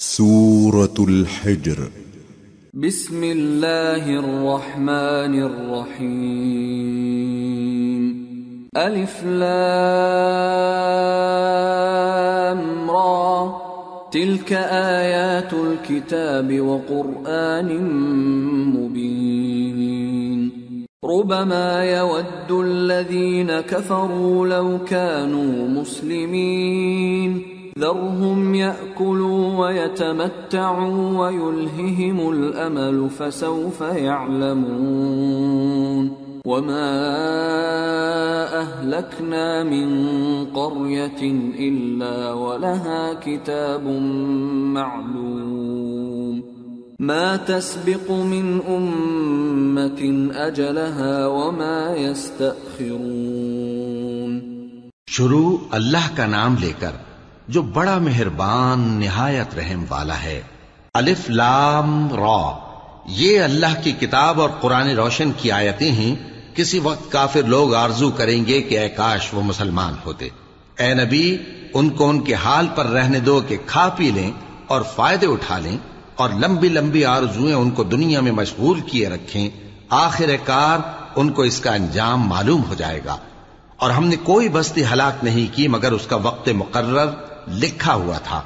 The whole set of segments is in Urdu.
سورة الحجر. بسم الله الرحمن الرحيم ألف لام را. تلك آيات الكتاب وقرآن مبين ربما يود الذين كفروا لو كانوا مسلمين ذرهم يأكلوا ويتمتعوا ويلههم الأمل فسوف يعلمون وما أهلكنا من قرية إلا ولها كتاب معلوم. ما تسبق من أمة أجلها وما يستأخرون. شروع اللہ کا نام لے کر جو بڑا مہربان نہایت رحم والا ہے۔ الف لام را۔ یہ اللہ کی کتاب اور قرآن روشن کی آیتیں ہیں۔ کسی وقت کافر لوگ آرزو کریں گے کہ اے کاش وہ مسلمان ہوتے۔ اے نبی، ان کو ان کے حال پر رہنے دو کہ کھا پی لیں اور فائدے اٹھا لیں اور لمبی لمبی آرزویں ان کو دنیا میں مشغول کیے رکھیں۔ آخر کار ان کو اس کا انجام معلوم ہو جائے گا۔ اور ہم نے کوئی بستی ہلاک نہیں کی مگر اس کا وقت مقرر لکھا ہوا تھا۔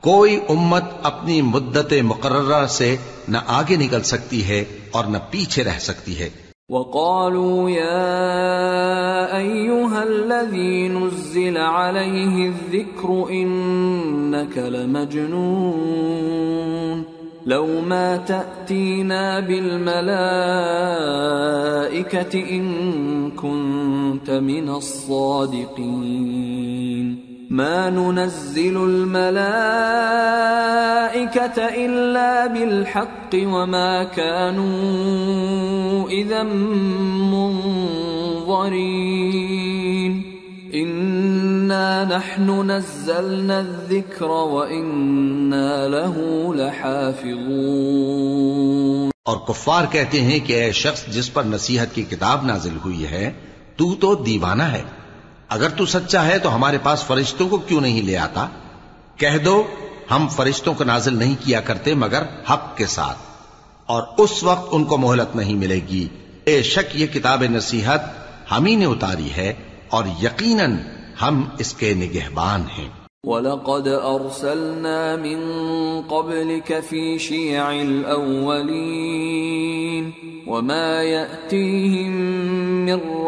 کوئی امت اپنی مدت مقررہ سے نہ آگے نکل سکتی ہے اور نہ پیچھے رہ سکتی ہے۔ وقالوا يا أيها الذي نزل عليه الذكر إنك لمجنون لو ما تأتينا بالملائكة إن كنت من الصادقين۔ ما ننزل الملائكة إلا بالحق وما كانوا إذا منظرين. إنا نحن نزلنا الذكر وإنا له لحافظون. اور کفار کہتے ہیں کہ اے شخص جس پر نصیحت کی کتاب نازل ہوئی ہے، تو تو دیوانہ ہے۔ اگر تو سچا ہے تو ہمارے پاس فرشتوں کو کیوں نہیں لے آتا؟ کہہ دو، ہم فرشتوں کو نازل نہیں کیا کرتے مگر حق کے ساتھ۔ اور اس وقت ان کو مہلت نہیں ملے گی۔ بے شک، یہ کتاب نصیحت ہم ہی نے اتاری ہے اور یقیناً ہم اس کے نگہبان ہیں۔ وَلَقَدْ أَرْسَلْنَا مِن قَبْلِكَ فِي شِيَعِ الْأَوَّلِينَ وَمَا يَأْتِيهِم مِّن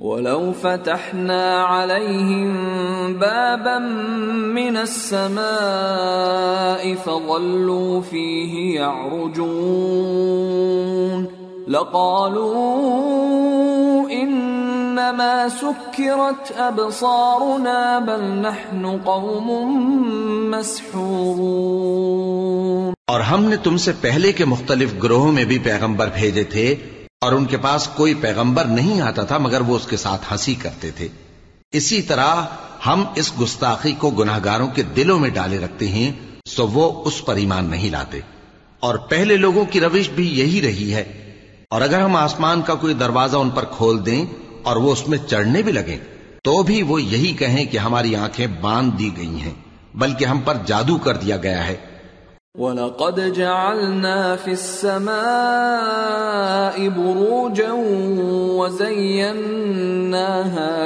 ولو فتحنا عليهم بابا من السماء فظلوا فيه يعرجون لقالوا إنما سكرت أبصارنا بل نحن قوم مسحورون اور ہم نے تم سے پہلے کے مختلف گروہوں میں بھی پیغمبر بھیجے تھے اور ان کے پاس کوئی پیغمبر نہیں آتا تھا، مگر وہ اس کے ساتھ ہنسی کرتے تھے۔ اسی طرح ہم اس گستاخی کو گناہ گاروں کے دلوں میں ڈالے رکھتے ہیں، سو وہ اس پر ایمان نہیں لاتے۔ اور پہلے لوگوں کی روش بھی یہی رہی ہے۔ اور اگر ہم آسمان کا کوئی دروازہ ان پر کھول دیں اور وہ اس میں چڑھنے بھی لگیں، تو بھی وہ یہی کہیں کہ ہماری آنکھیں باندھ دی گئی ہیں، بلکہ ہم پر جادو کر دیا گیا ہے۔ وَلَقَدْ جَعَلْنَا فِي السَّمَاءِ بُرُوجًا وَزَيَّنَّاهَا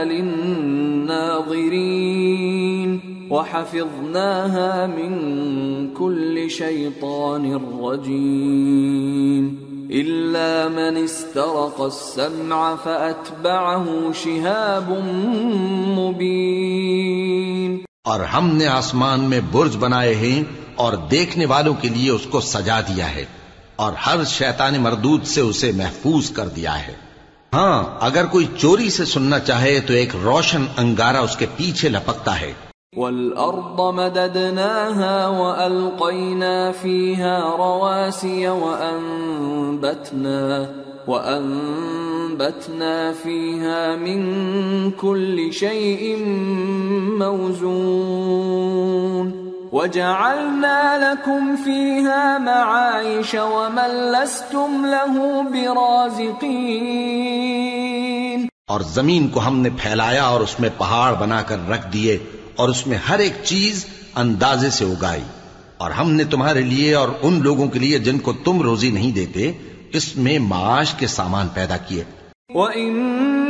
لِلنَّاظِرِينَ وَحَفِظْنَاهَا مِن كُلِّ شَيْطَانٍ رَّجِيمٍ إِلَّا مَنِ اسْتَرَقَ السَّمْعَ فَأَتْبَعَهُ شِهَابٌ مُّبِينٌ اور ہم نے آسمان میں برج بنائے ہیں اور دیکھنے والوں کے لیے اس کو سجا دیا ہے اور ہر شیطان مردود سے اسے محفوظ کر دیا ہے۔ ہاں اگر کوئی چوری سے سننا چاہے تو ایک روشن انگارہ اس کے پیچھے لپکتا ہے۔ والأرض مددناها وألقينا فيها رواسي وأنبتنا وأنبتنا فيها من كل شيء موزون۔ وجعلنا لكم فيها معايش ومن لستم له برازقين. اور زمین کو ہم نے پھیلایا اور اس میں پہاڑ بنا کر رکھ دیے اور اس میں ہر ایک چیز اندازے سے اگائی اور ہم نے تمہارے لیے اور ان لوگوں کے لیے جن کو تم روزی نہیں دیتے اس میں معاش کے سامان پیدا کیے۔ وَإِن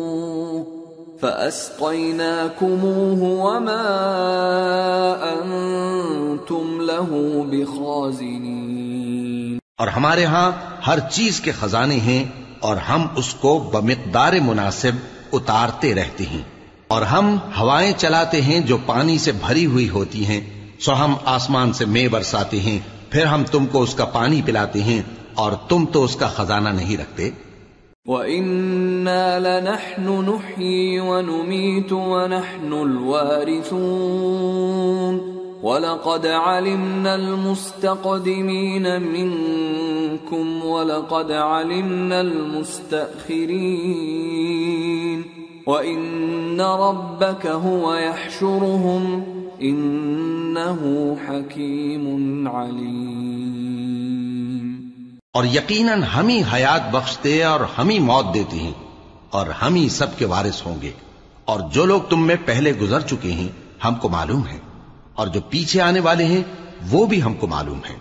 فَأَسْقَيْنَاكُمُوهُ وَمَا أَنْتُمْ لَهُ بِخَازِنِينَ. اور ہمارے ہاں ہر چیز کے خزانے ہیں اور ہم اس کو بمقدار مناسب اتارتے رہتے ہیں اور ہم ہوائیں چلاتے ہیں جو پانی سے بھری ہوئی ہوتی ہیں، سو ہم آسمان سے مے برساتے ہیں، پھر ہم تم کو اس کا پانی پلاتے ہیں اور تم تو اس کا خزانہ نہیں رکھتے۔ وَإِنَّا لَنَحْنُ نُحْيِي وَنُمِيتُ وَنَحْنُ الْوَارِثُونَ وَلَقَدْ عَلِمْنَا الْمُسْتَقْدِمِينَ مِنْكُمْ وَلَقَدْ عَلِمْنَا الْمُسْتَأْخِرِينَ وَإِنَّ رَبَّكَ هُوَ يَحْشُرُهُمْ إِنَّهُ حَكِيمٌ عَلِيمٌ اور یقیناً ہم ہی حیات بخشتے اور ہم ہی موت دیتے ہیں اور ہم ہی سب کے وارث ہوں گے اور جو لوگ تم میں پہلے گزر چکے ہیں ہم کو معلوم ہے اور جو پیچھے آنے والے ہیں وہ بھی ہم کو معلوم ہے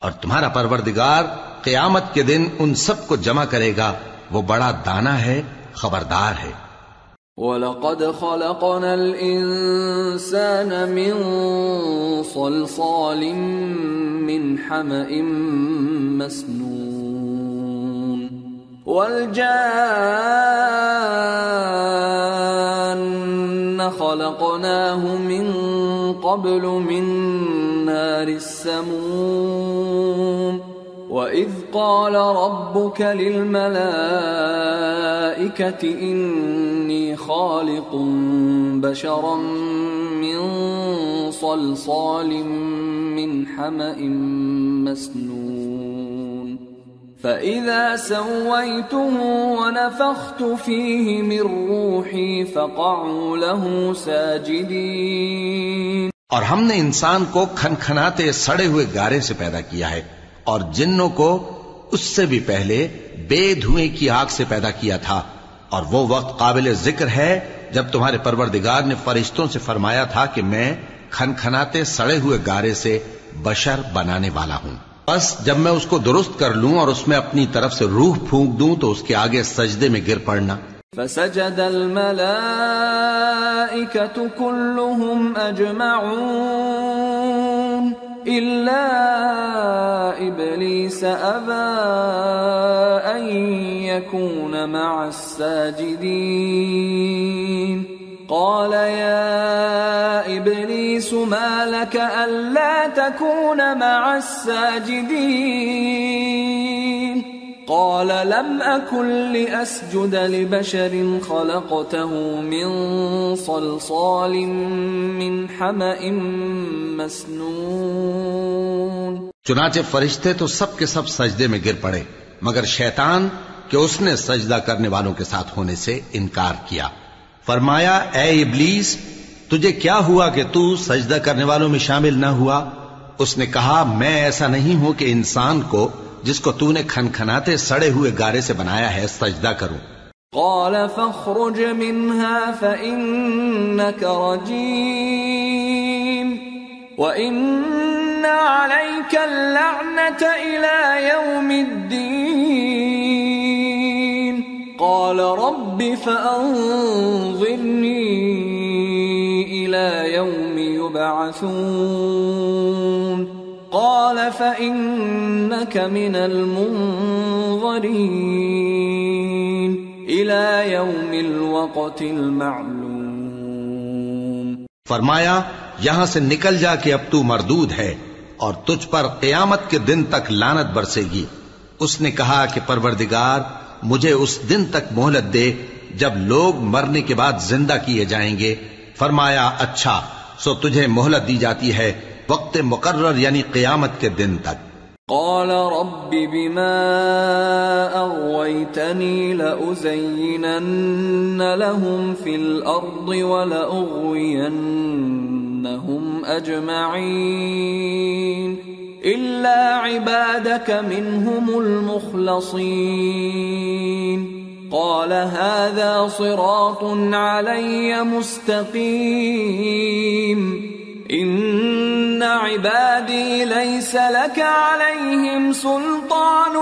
اور تمہارا پروردگار قیامت کے دن ان سب کو جمع کرے گا وہ بڑا دانا ہے، خبردار ہے۔ وَلَقَدْ خَلَقْنَا الْإِنسَانَ مِنْ صَلْصَالٍ مِّنْ حَمَإٍ مَسْنُونٍ وَالْجَانَّ خَلَقْنَاهُ مِنْ قَبْلُ مِنْ نَارِ السَّمُومِ وَإِذْ قَالَ رَبُّكَ لِلْمَلَائِكَةِ إِنِّي خَالِقٌ بَشَرًا مِّن صَلْصَالٍ مِّنْ حَمَإٍ مَّسْنُونٍ فَإِذَا سَوَّيْتُهُ وَنَفَخْتُ فِيهِ مِن رُّوحِي فَقَعُوا لَهُ سَاجِدِينَ اور ہم نے انسان کو کھنکھناتے سڑے ہوئے گارے سے پیدا کیا ہے۔ اور جنوں کو اس سے بھی پہلے بے دھوئیں کی آگ سے پیدا کیا تھا۔ اور وہ وقت قابل ذکر ہے جب تمہارے پروردگار نے فرشتوں سے فرمایا تھا کہ میں کھنکھناتے سڑے ہوئے گارے سے بشر بنانے والا ہوں۔ بس جب میں اس کو درست کر لوں اور اس میں اپنی طرف سے روح پھونک دوں تو اس کے آگے سجدے میں گر پڑنا۔ فسجد الملائكة كلهم أجمعون إلا إبليس أبى أن يكون مع الساجدين. قال يا إبليس ما لك ألا تكون مع الساجدين؟ قال لم أكن لأسجد لبشر خلقته من صلصال من حمأ مسنون. چنانچہ فرشتے تو سب کے سب سجدے میں گر پڑے، مگر شیطان کہ اس نے سجدہ کرنے والوں کے ساتھ ہونے سے انکار کیا۔ فرمایا، اے ابلیس، تجھے کیا ہوا کہ تو سجدہ کرنے والوں میں شامل نہ ہوا؟ اس نے کہا، میں ایسا نہیں ہوں کہ انسان کو جس کو تو نے کھنکھناتے سڑے ہوئے گارے سے بنایا ہے، سجدہ کروں۔ قال، فاخرج منها فإنك رجيم وإن عليك اللعنة إلى يوم الدين قال، رب فأنظرني إلى يوم يبعثون قال فإنك من المنظرين إلى يوم الوقت المعلوم. فرمایا، یہاں سے نکل جا کہ اب تو مردود ہے اور تجھ پر قیامت کے دن تک لانت برسے گی۔ اس نے کہا کہ پروردگار، مجھے اس دن تک مہلت دے جب لوگ مرنے کے بعد زندہ کیے جائیں گے۔ فرمایا اچھا سو تجھے مہلت دی جاتی ہے۔ وقت مقرر یعنی قیامت کے دن تک۔ قال رب بما أغويتني لأزينن لهم في الأرض ولأغوينهم أجمعين إلا عبادك منهم المخلصين قال هذا صراط علي مستقيم ان عبادي ليس لك عليهم سلطان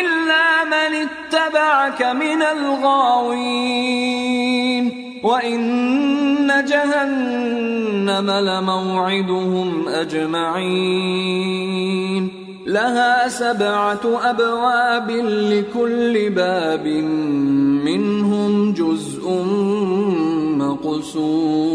الا من اتبعك من الغاوين وان جهنم لموعدهم اجمعين لها سبعه ابواب لكل باب منهم جزء مقسوم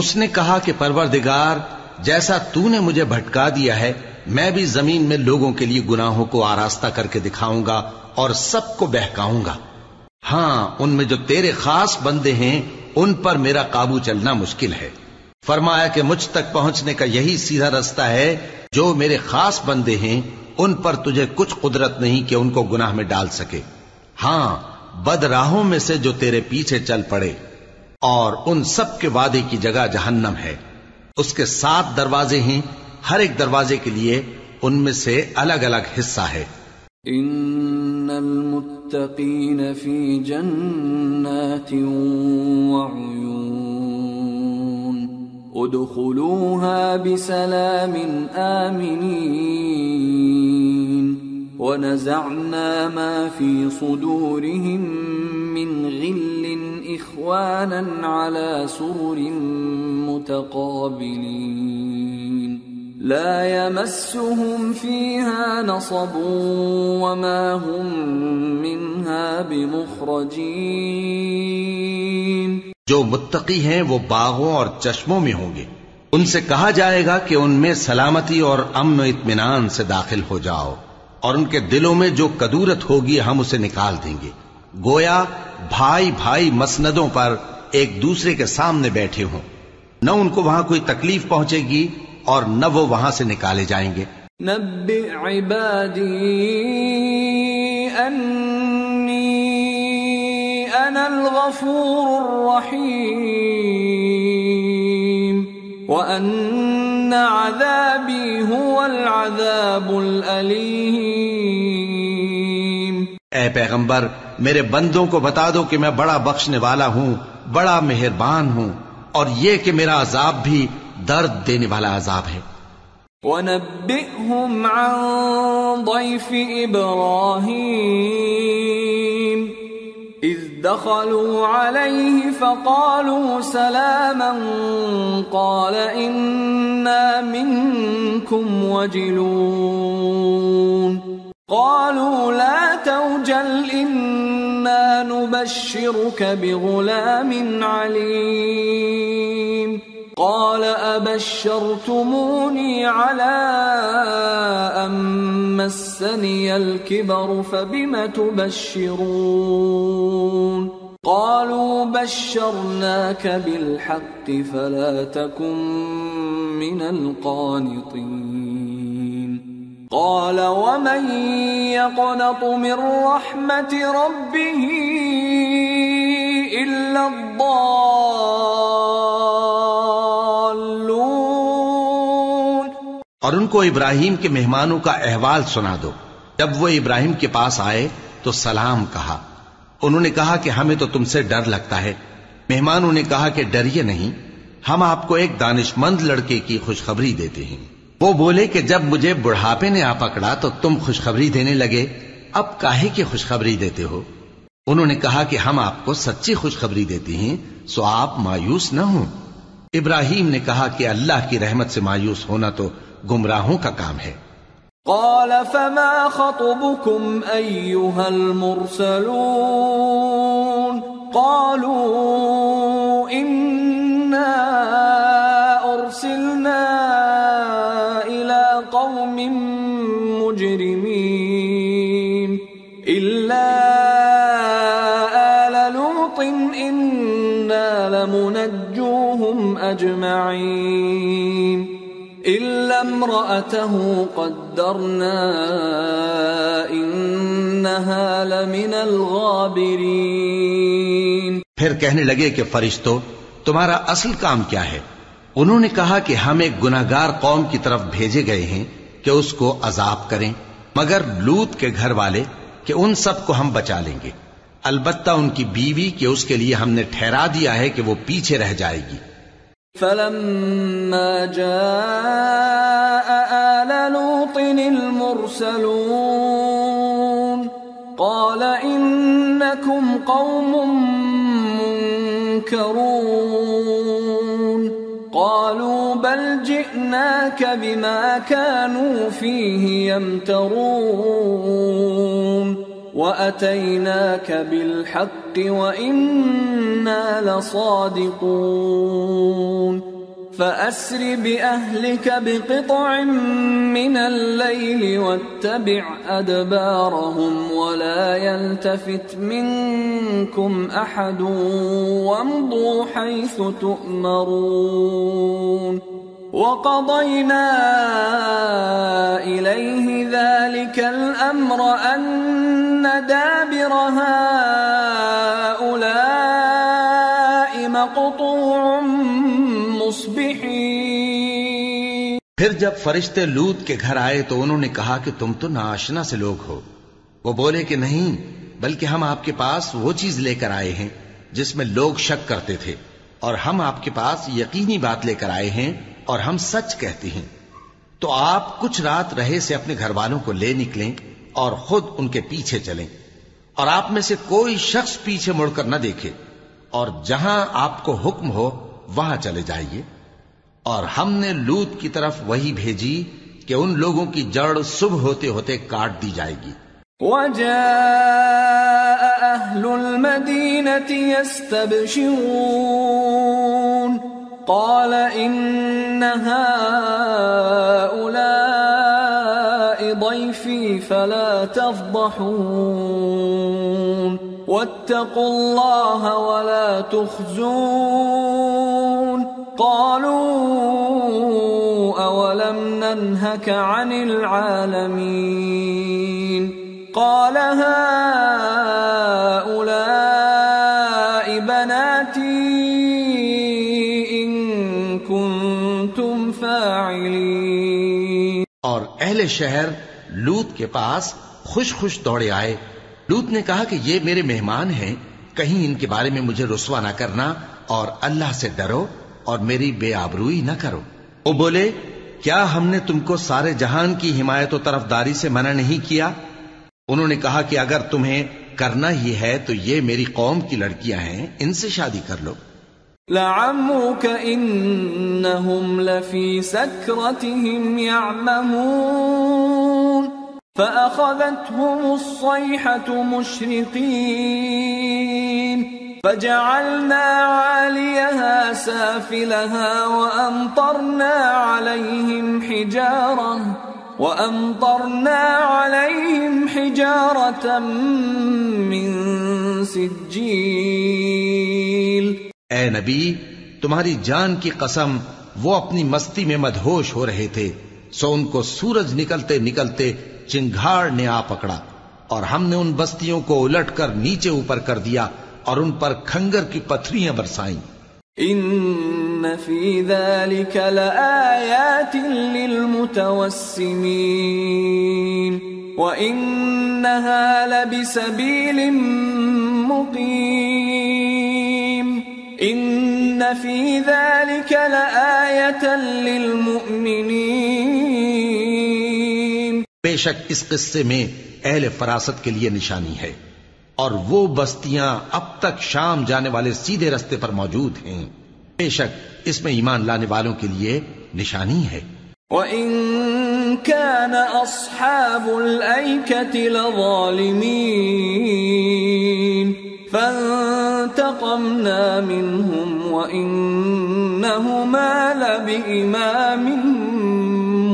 اس نے کہا کہ پروردگار، جیسا تو نے مجھے بھٹکا دیا ہے، میں بھی زمین میں لوگوں کے لیے گناہوں کو آراستہ کر کے دکھاؤں گا اور سب کو بہکاؤں گا۔ ہاں ان میں جو تیرے خاص بندے ہیں، ان پر میرا قابو چلنا مشکل ہے۔ فرمایا کہ مجھ تک پہنچنے کا یہی سیدھا رستہ ہے، جو میرے خاص بندے ہیں، ان پر تجھے کچھ قدرت نہیں کہ ان کو گناہ میں ڈال سکے۔ ہاں بد راہوں میں سے جو تیرے پیچھے چل پڑے۔ اور ان سب کے وعدے کی جگہ جہنم ہے۔ اس کے سات دروازے ہیں۔ ہر ایک دروازے کے لیے ان میں سے الگ الگ حصہ ہے۔ ان المتقین فی جنات وعیون۔ ادخلوها بسلام آمنین۔ ونزعنا ما في صدورهم من غل إخوانا على سرر متقابلين. لا يمسهم فيها نصب وما هم منها بمخرجين. جو متقی ہیں وہ باغوں اور چشموں میں ہوں گے۔ ان سے کہا جائے گا کہ ان میں سلامتی اور امن و اطمینان سے داخل ہو جاؤ۔ اور ان کے دلوں میں جو کدورت ہوگی ہم اسے نکال دیں گے۔ گویا بھائی بھائی مسندوں پر ایک دوسرے کے سامنے بیٹھے ہوں۔ نہ ان کو وہاں کوئی تکلیف پہنچے گی اور نہ وہ وہاں سے نکالے جائیں گے۔ نبئ عبادي أني أنا الغفور الرحيم وأن عذابي هو العذاب الأليم اے پیغمبر میرے بندوں کو بتا دو کہ میں بڑا بخشنے والا ہوں بڑا مہربان ہوں اور یہ کہ میرا عذاب بھی درد دینے والا عذاب ہے۔ ونبئهم عن ضيف إبراهيم اذ دخلوا عليه فقالوا سلاما قال انا منكم وجلون قالوا لا توجل انا نبشرك بغلام عليم قال أبشرتموني على أن مسني الكبر فبم تبشرون؟ قالوا بشرناك بالحق فلا تكن من القانطين. قال ومن يقنط من رحمة ربه إلا الضال الضالون اور ان کو ابراہیم کے مہمانوں کا احوال سنا دو۔ جب وہ ابراہیم کے پاس آئے تو سلام کہا۔ انہوں نے کہا کہ ہمیں تو تم سے ڈر لگتا ہے۔ مہمانوں نے کہا کہ ڈریے نہیں، ہم آپ کو ایک دانش مند لڑکے کی خوشخبری دیتے ہیں۔ وہ بولے کہ جب مجھے بڑھاپے نے آ پکڑا تو تم خوشخبری دینے لگے، اب کاہے کی خوشخبری دیتے ہو؟ انہوں نے کہا کہ ہم آپ کو سچی خوشخبری دیتے ہیں، سو آپ مایوس نہ ہوں۔ ابراہیم نے کہا کہ اللہ کی رحمت سے مایوس ہونا تو گمراہوں کا کام ہے۔ قال، فما خطبكم ايها المرسلون؟ قالوا ان لمنجوهم أجمعين. إلا امرأته قدرنا إنها لمن الغابرين. پھر کہنے لگے کہ فرشتوں تمہارا اصل کام کیا ہے؟ انہوں نے کہا کہ ہم ایک گناہگار قوم کی طرف بھیجے گئے ہیں کہ اس کو عذاب کریں، مگر لوت کے گھر والے کہ ان سب کو ہم بچا لیں گے۔ البتہ ان کی بیوی کہ اس کے لیے ہم نے ٹھہرا دیا ہے کہ وہ پیچھے رہ جائے گی۔ فلما جاء آل لوط المرسلون قال إنكم قوم منكرون قالوا بل جئناك بما كانوا فيه يمترون وأتيناك بالحق وإنا لصادقون فأسر بأهلك بقطع من الليل واتبع أدبارهم ولا يلتفت منكم أحد وامضوا حيث تؤمرون وقضينا إليه ذلك الأمر أن دابر هؤلاء مقطوع مصبحين. پھر جب فرشتے لوت کے گھر آئے تو انہوں نے کہا کہ تم تو ناشنا سے لوگ ہو۔ وہ بولے کہ نہیں، بلکہ ہم آپ کے پاس وہ چیز لے کر آئے ہیں جس میں لوگ شک کرتے تھے، اور ہم آپ کے پاس یقینی بات لے کر آئے ہیں اور ہم سچ کہتے ہیں۔ تو آپ کچھ رات رہے سے اپنے گھر والوں کو لے نکلیں اور خود ان کے پیچھے چلیں۔ اور آپ میں سے کوئی شخص پیچھے مڑ کر نہ دیکھے۔ اور جہاں آپ کو حکم ہو، وہاں چلے جائیے۔ اور ہم نے لوت کی طرف وہی بھیجی کہ ان لوگوں کی جڑ صبح ہوتے ہوتے کاٹ دی جائے گی۔ وجاء أهل المدينة يستبشرون قال إن هؤلاء ضيفي فلا تفضحون. واتقوا الله ولا تخزون. قالوا أولم ننهك عن العالمين. قال هؤلاء اہل شہر لوت کے پاس خوش خوش دوڑے آئے۔ لوت نے کہا کہ یہ میرے مہمان ہیں، کہیں ان کے بارے میں مجھے رسوا نہ کرنا اور اللہ سے ڈرو اور میری بے آبروئی نہ کرو۔ وہ بولے، کیا ہم نے تم کو سارے جہان کی حمایت و طرفداری سے منع نہیں کیا؟ انہوں نے کہا کہ اگر تمہیں کرنا ہی ہے تو یہ میری قوم کی لڑکیاں ہیں، ان سے شادی کر لو۔ لعمرك إنهم لفي سكرتهم يعمهون فأخذتهم الصيحة مشرقين فجعلنا عاليها سافلها وأمطرنا عليهم حجارة وأمطرنا عليهم حجارة من سجيل اے نبی، تمہاری جان کی قسم وہ اپنی مستی میں مدہوش ہو رہے تھے، سو ان کو سورج نکلتے نکلتے چنگھاڑ نے آ پکڑا، اور ہم نے ان بستیوں کو الٹ کر نیچے اوپر کر دیا اور ان پر کھنگر کی پتھریاں برسائیں۔ إن في ذلك لآيات للمتوسمين وإنها لبسبيل مقيم إن في ذلك لآية للمؤمنين۔ بے شک اس قصے میں اہل فراست کے لیے نشانی ہے اور وہ بستیاں اب تک شام جانے والے سیدھے رستے پر موجود ہیں۔ بے شک اس میں ایمان لانے والوں کے لیے نشانی ہے۔ وَإِن كَانَ أَصْحَابُ الْأَيْكَةِ لَظَالِمِينَ۔ فَانْتَقَمْنَا مِنْهُمْ وَإِنَّهُمَا لَبِإِمَامٍ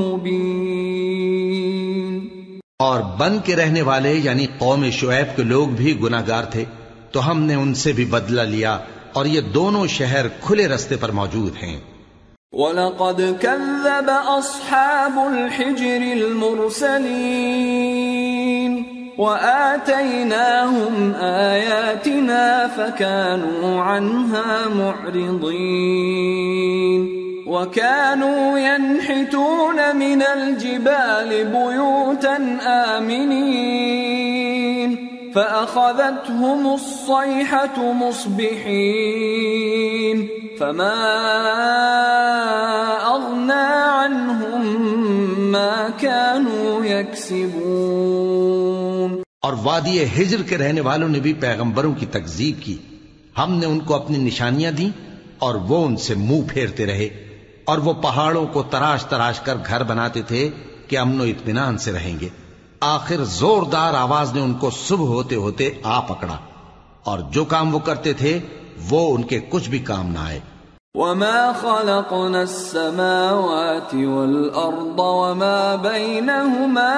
مُبِينٍ. اور بن کے رہنے والے یعنی قوم شعیب کے لوگ بھی گناہگار تھے تو ہم نے ان سے بھی بدلہ لیا اور یہ دونوں شہر کھلے رستے پر موجود ہیں۔ وَلَقَدْ كَذَّبَ أَصْحَابُ الْحِجْرِ الْمُرْسَلِينَ وَآتَيْنَاهُمْ آيَاتِنَا فَكَانُوا عَنْهَا مُعْرِضِينَ وَكَانُوا يَنْحِتُونَ مِنَ الْجِبَالِ بُيُوتًا آمِنِينَ فَأَخَذَتْهُمُ الصَّيْحَةُ مُصْبِحِينَ فَمَا أَغْنَى عَنْهُمْ مَا كَانُوا يَكْسِبُونَ اور وادی ہجر کے رہنے والوں نے بھی پیغمبروں کی تکذیب کی۔ ہم نے ان کو اپنی نشانیاں دی اور وہ ان سے منہ پھیرتے رہے اور وہ پہاڑوں کو تراش تراش کر گھر بناتے تھے کہ امن و اطمینان سے رہیں گے۔ آخر زوردار آواز نے ان کو صبح ہوتے ہوتے آ پکڑا اور جو کام وہ کرتے تھے وہ ان کے کچھ بھی کام نہ آئے۔ وما خلقنا السماوات والأرض وما بينهما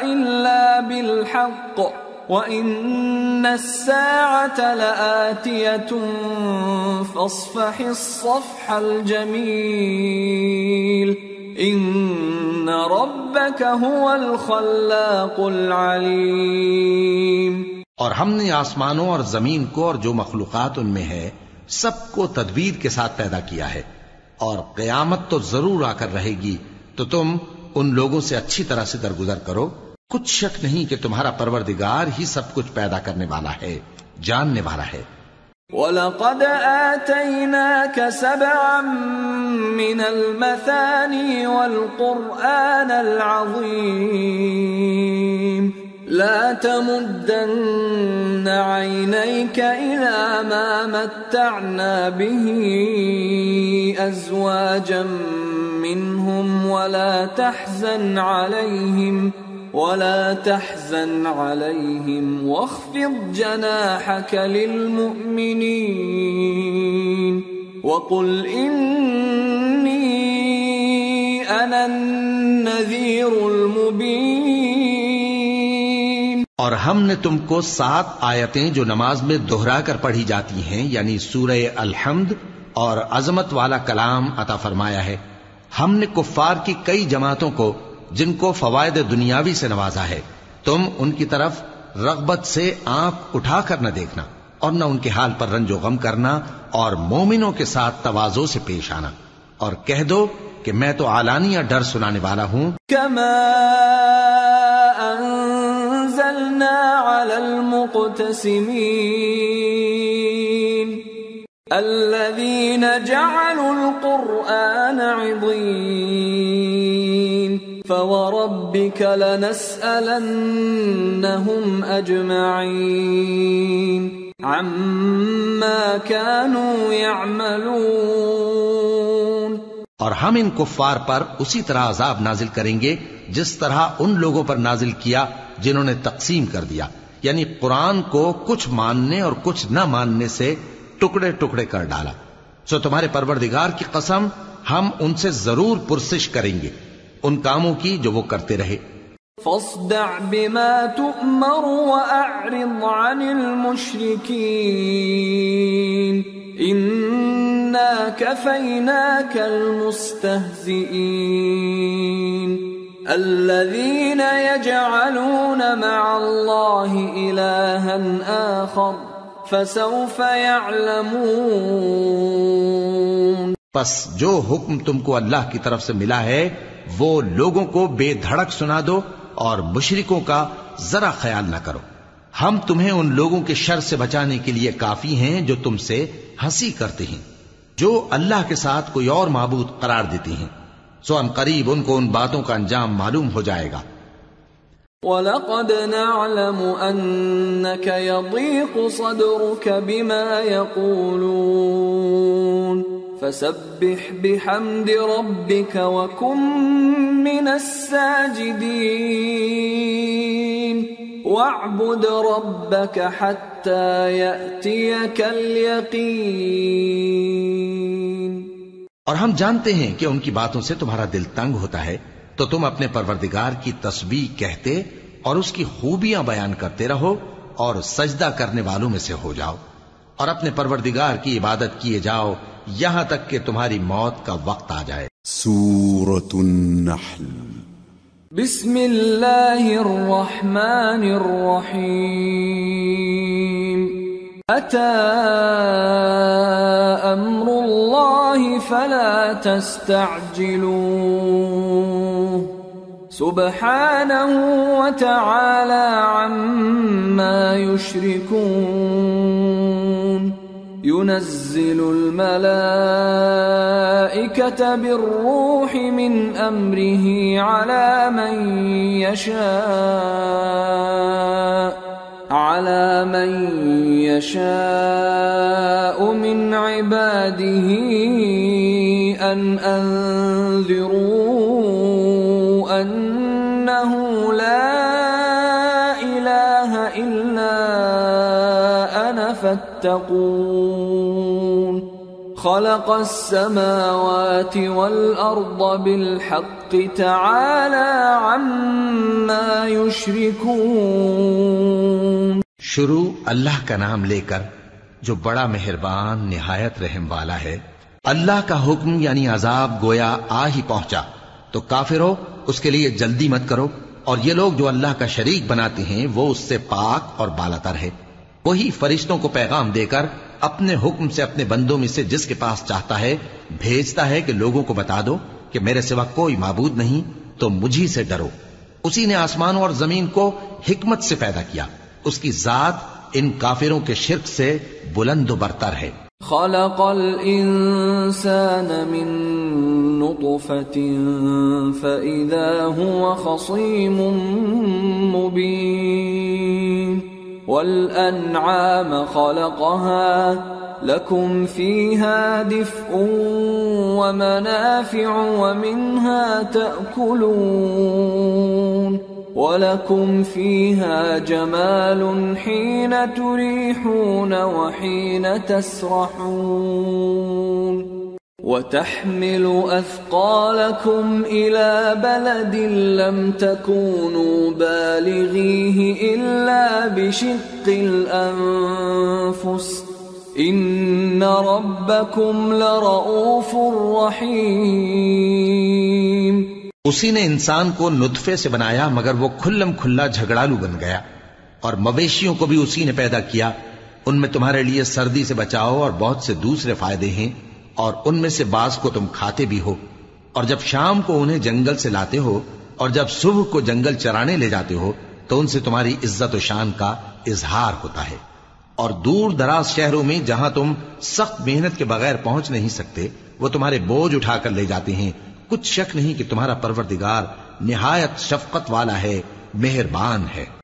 إلا بالحق وإن الساعة لآتية فاصفح الصفح الجميل إن ربك هو الخلاق العليم اور ہم نے آسمانوں اور زمین کو اور جو مخلوقات ان میں ہے سب کو تدبیر کے ساتھ پیدا کیا ہے۔ اور قیامت تو ضرور آ کر رہے گی۔ تو تم ان لوگوں سے اچھی طرح سے درگزر کرو۔ کچھ شک نہیں کہ تمہارا پروردگار ہی سب کچھ پیدا کرنے والا ہے، جاننے والا ہے۔ وَلَقَدْ آتَيْنَاكَ سَبْعًا مِّنَ الْمَثَانِي وَالْقُرْآنَ الْعَظِيمِ لا تمدن عينيك إلى ما متعنا به أزواجا منهم ولا تحزن عليهم ولا تحزن عليهم واخفض جناحك للمؤمنين وقل إني أنا النذير المبين اور ہم نے تم کو سات آیتیں جو نماز میں دہرا کر پڑھی جاتی ہیں یعنی سورہ الحمد اور عظمت والا کلام عطا فرمایا ہے۔ ہم نے کفار کی کئی جماعتوں کو جن کو فوائد دنیاوی سے نوازا ہے، تم ان کی طرف رغبت سے آنکھ اٹھا کر نہ دیکھنا اور نہ ان کے حال پر رنج و غم کرنا اور مومنوں کے ساتھ توازو سے پیش آنا۔ اور کہہ دو کہ میں تو اعلانیہ ڈر سنانے والا ہوں۔ كما أنزلنا على المقتسمين الذين جعلوا القرآن عضين فوربك لنسألنهم أجمعين عما كانوا يعملون اور ہم ان کفار پر اسی طرح عذاب نازل کریں گے جس طرح ان لوگوں پر نازل کیا جنہوں نے تقسیم کر دیا یعنی قرآن کو کچھ ماننے اور کچھ نہ ماننے سے ٹکڑے ٹکڑے کر ڈالا۔ سو تمہارے پروردگار کی قسم، ہم ان سے ضرور پرسش کریں گے۔ ان کاموں کی جو وہ کرتے رہے۔ فاصدع بما تؤمر وأعرض عن المشركين إنا كفيناك المستهزئين الذين يجعلون مع الله إلها آخر فسوف يعلمون پس جو حکم تم کو اللہ کی طرف سے ملا ہے وہ لوگوں کو بے دھڑک سنا دو اور مشرکوں کا ذرا خیال نہ کرو۔ ہم تمہیں ان لوگوں کے شر سے بچانے کے لیے کافی ہیں جو تم سے ہنسی کرتے ہیں، جو اللہ کے ساتھ کوئی اور معبود قرار دیتی ہیں۔ سو ان قریب ان کو ان باتوں کا انجام معلوم ہو جائے گا۔ وَلَقَدْ نَعْلَمُ أَنَّكَ يَضِيقُ صَدْرُكَ بِمَا يَقُولُونَ۔ فَسَبِّحْ بِحَمْدِ رَبِّكَ وَكُن مِّنَ السَّاجِدِينَ. وَاعْبُدْ رَبَّكَ حَتَّى يَأْتِيَكَ الْيَقِينُ. اور ہم جانتے ہیں کہ ان کی باتوں سے تمہارا دل تنگ ہوتا ہے، تو تم اپنے پروردگار کی تسبیح کہتے اور اس کی خوبیاں بیان کرتے رہو اور سجدہ کرنے والوں میں سے ہو جاؤ اور اپنے پروردگار کی عبادت کیے جاؤ یہاں تک کہ تمہاری موت کا وقت آ جائے۔ سورة النحل۔ بسم الله الرحمن الرحيم أتى أمر الله فلا تستعجلوه سبحانه وتعالى عما يشركون ينزل الملائكة بالروح من أمره على من يشاء، على من يشاء من عباده أن أنذروا فاتقون خلق السماوات والأرض بالحق تعالى عما يشركون. شروع اللہ کا نام لے کر جو بڑا مہربان، نہایت رحم والا ہے، اللہ کا حکم یعنی عذاب گویا آ ہی پہنچا۔ تو کافرو، اس کے لیے جلدی مت کرو۔ اور یہ لوگ جو اللہ کا شریک بناتے ہیں، وہ اس سے پاک اور بالاتر ہے وہی فرشتوں کو پیغام دے کر اپنے حکم سے اپنے بندوں میں سے جس کے پاس چاہتا ہے، بھیجتا ہے کہ لوگوں کو بتا دو کہ میرے سوا کوئی معبود نہیں، تو مجھی سے ڈرو۔ اسی نے آسمانوں اور زمین کو حکمت سے پیدا کیا۔ اس کی ذات ان کافروں کے شرک سے بلند و برتر ہے۔ خلق الإنسان من نطفة فإذا هو خصيم مبين۔ والأنعام خلقها لكم فيها دفء ومنافع ومنها تأكلون ولكم فيها جمال حين تريحون وحين تسرحون وتحمل أثقالكم إلى بلد لم تكونوا بالغيه إلا بشق الأنفس. إن ربكم لرؤوف رحيم. اسی نے انسان کو نطفے سے بنایا مگر وہ کھلم کھلا جھگڑالو بن گیا اور مویشیوں کو بھی اسی نے پیدا کیا۔ ان میں تمہارے لیے سردی سے بچاؤ اور بہت سے دوسرے فائدے ہیں۔ اور ان میں سے بعض کو تم کھاتے بھی ہو۔ اور جب شام کو انہیں جنگل سے لاتے ہو اور جب صبح کو جنگل چرانے لے جاتے ہو، تو ان سے تمہاری عزت و شان کا اظہار ہوتا ہے۔ اور دور دراز شہروں میں جہاں تم سخت محنت کے بغیر پہنچ نہیں سکتے، وہ تمہارے بوجھ اٹھا کر لے جاتے ہیں۔ کچھ شک نہیں کہ تمہارا پروردگار نہایت شفقت والا ہے، مہربان ہے۔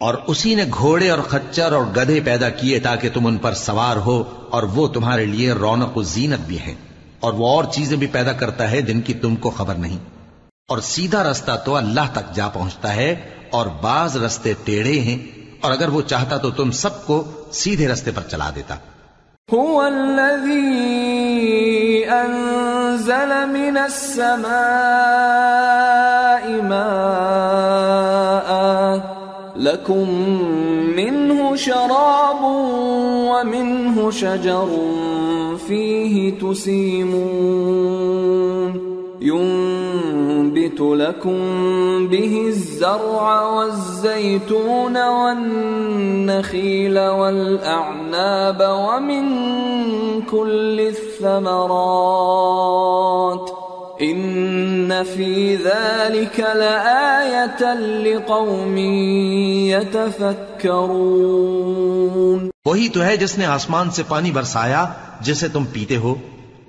اور اسی نے گھوڑے اور خچر اور گدھے پیدا کیے تاکہ تم ان پر سوار ہو اور وہ تمہارے لیے رونق و زینت بھی ہیں اور وہ اور چیزیں بھی پیدا کرتا ہے جن کی تم کو خبر نہیں۔ اور سیدھا رستہ تو اللہ تک جا پہنچتا ہے اور بعض رستے ٹیڑھے ہیں اور اگر وہ چاہتا تو تم سب کو سیدھے رستے پر چلا دیتا۔ هو الذي أنزل من السماء ماء لكم منه شراب ومنه شجر فيه تسيمون ينبت ينبت لكم به الزرع والزيتون والنخيل والأعناب ومن كل الثمرات إن في ذلك لآية لقوم يتفكرون وہی تو ہے جس نے آسمان سے پانی برسایا، جسے تم پیتے ہو،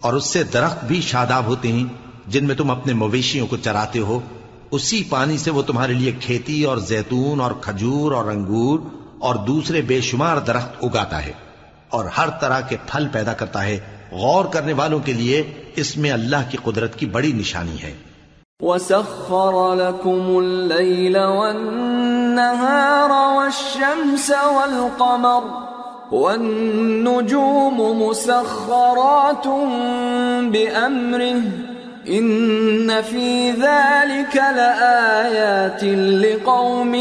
اور اس سے درخت بھی شاداب ہوتے ہیں، جن میں تم اپنے مویشیوں کو چراتے ہو۔ اسی پانی سے وہ تمہارے لیے کھیتی اور زیتون اور کھجور اور انگور اور دوسرے بے شمار درخت اگاتا ہے، اور ہر طرح کے پھل پیدا کرتا ہے۔ غور کرنے والوں کے لیے اس میں اللہ کی قدرت کی بڑی نشانی ہے۔ وسخر لكم الليل والنهار والشمس والقمر والنجوم مسخرات بأمره إن في ذلك لآيات لقوم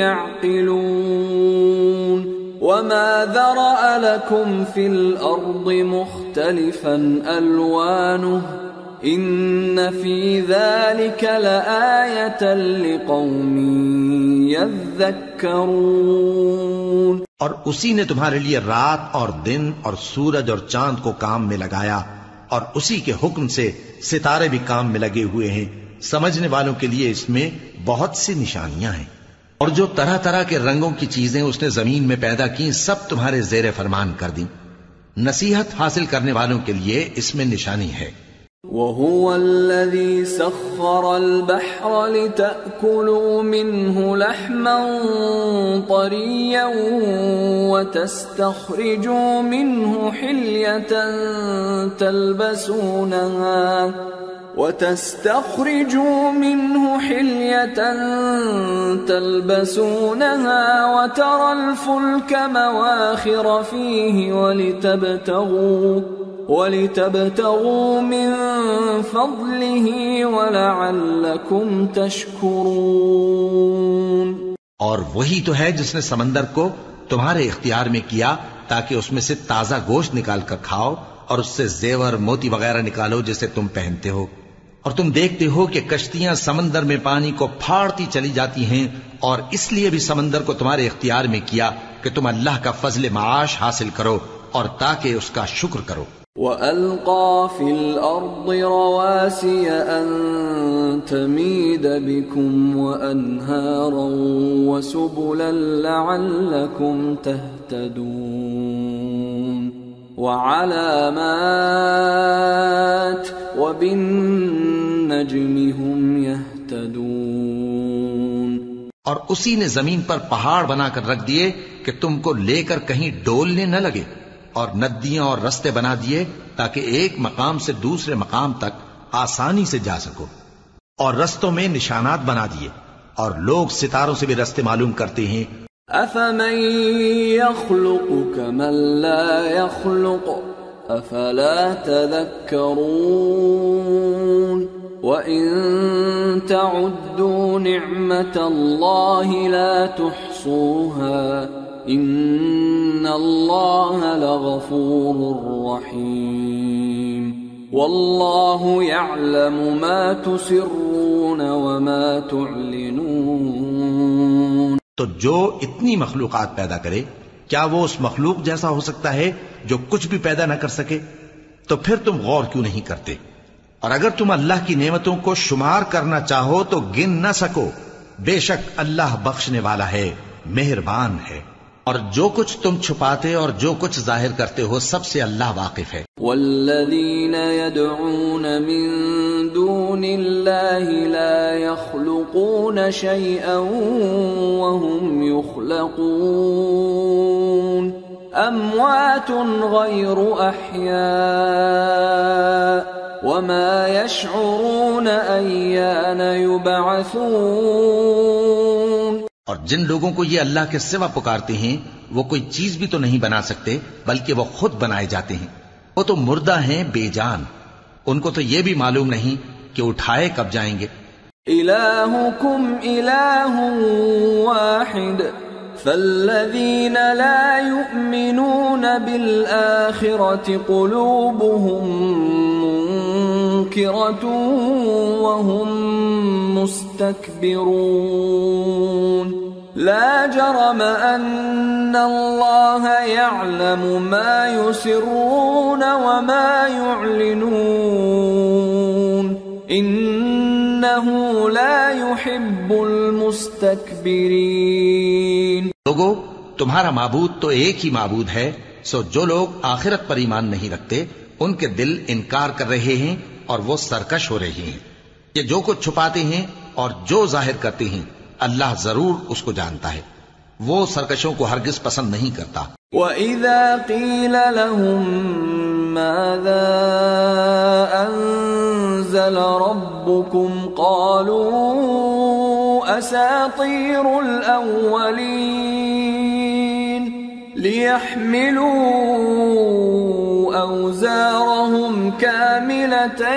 يعقلون وما ذرأ لكم في الأرض مختلفا ألوانه إن في ذلك لآية لقوم يذكرون۔ اور اسی نے تمہارے لیے رات اور دن اور سورج اور چاند کو کام میں لگایا۔ اور اسی کے حکم سے ستارے بھی کام میں لگے ہوئے ہیں۔ سمجھنے والوں کے لیے اس میں بہت سی نشانیاں ہیں۔ اور جو طرح طرح کے رنگوں کی چیزیں اس نے زمین میں پیدا کی سب تمہارے زیر فرمان کر دی نصیحت حاصل کرنے والوں کے لیے اس میں نشانی ہے۔ وهو الذي سخر البحر لتأكلوا منه لحما طريا وتستخرجوا منه حلية تلبسونها وتستخرجوا منه حلية تلبسونها وترى الفلك مواخر فيه ولتبتغوا ولتبتغوا من فضله ولعلكم تشكرون اور وہی تو ہے جس نے سمندر کو تمہارے اختیار میں کیا تاکہ اس میں سے تازہ گوشت نکال کر کھاؤ اور اس سے زیور، موتی وغیرہ نکالو جسے تم پہنتے ہو۔ اور تم دیکھتے ہو کہ کشتیاں سمندر میں پانی کو پھاڑتی چلی جاتی ہیں اور اس لیے بھی سمندر کو تمہارے اختیار میں کیا کہ تم اللہ کا فضل معاش حاصل کرو اور تاکہ اس کا شکر کرو۔ وَأَلْقَى فِي الْأَرْضِ رَوَاسِيَ أَن تَمِيدَ بِكُمْ وَأَنْهَارًا وَسُبُلًا لَعَلَّكُمْ تَهْتَدُونَ وَعَلَامَاتٍ وَبِالنَّجْمِ هُمْ يَهْتَدُونَ اور اسی نے زمین پر پہاڑ بنا کر رکھ دیے کہ تم کو لے کر کہیں ڈولنے نہ لگے۔ اور ندیاں اور رستے بنا دیے تاکہ ایک مقام سے دوسرے مقام تک آسانی سے جا سکو۔ اور رستوں میں نشانات بنا دیے۔ اور لوگ ستاروں سے بھی رستے معلوم کرتے ہیں۔ أَفَمَن يَخْلُقُ كَمَن لَّا يَخْلُقُ أَفَلَا تَذَكَّرُونَ وَإِن تَعُدُّوا نِعْمَةَ اللَّهِ لَا تُحْصُوهَا إِنَّ اللَّهَ لَغَفُورٌ رَّحِيمٌ وَاللَّهُ يَعْلَمُ مَا تُسِرُّونَ وَمَا تُعْلِنُونَ تو جو اتنی مخلوقات پیدا کرے، کیا وہ اس مخلوق جیسا ہو سکتا ہے جو کچھ بھی پیدا نہ کر سکے؟ تو پھر تم غور کیوں نہیں کرتے؟ اور اگر تم اللہ کی نعمتوں کو شمار کرنا چاہو تو گن نہ سکو۔ بے شک اللہ بخشنے والا ہے، مہربان ہے۔ اور جو کچھ تم چھپاتے اور جو کچھ ظاہر کرتے ہو سب سے اللہ واقف ہے۔ والذين يدعون من دون الله لا يخلقون شيئا وهم يخلقون أموات غير أحياء وما يشعرون أيان يبعثون اور جن لوگوں کو یہ اللہ کے سوا پکارتے ہیں، وہ کوئی چیز بھی تو نہیں بنا سکتے، بلکہ وہ خود بنائے جاتے ہیں۔ وہ تو مردہ ہیں، بے جان۔ ان کو تو یہ بھی معلوم نہیں کہ اٹھائے کب جائیں گے۔ إلهكم إله واحد، فالذين لا يؤمنون بالآخرة قلوبهم تذكرة وهم مستكبرون. لا جرم أن الله يعلم ما يسرون وما يعلنون. إنه لا يحب المستكبرين. لوگو، تمہارا معبود تو ایک ہی معبود ہے، سو جو لوگ آخرت پر ایمان نہیں رکھتے ان کے دل انکار کر رہے ہیں اور وہ سرکش ہو رہے ہیں۔ یہ جو کچھ چھپاتے ہیں اور جو ظاہر کرتے ہیں، اللہ ضرور اس کو جانتا ہے۔ وہ سرکشوں کو ہرگز پسند نہیں کرتا۔ وَإِذَا قِيلَ لَهُم مَاذَا أَنزَلَ رَبُّكُمْ قَالُوا أَسَاطِيرُ الْأَوَّلِينَ لِيَحْمِلُوا أَوْزَارَهُمْ كَامِلَةً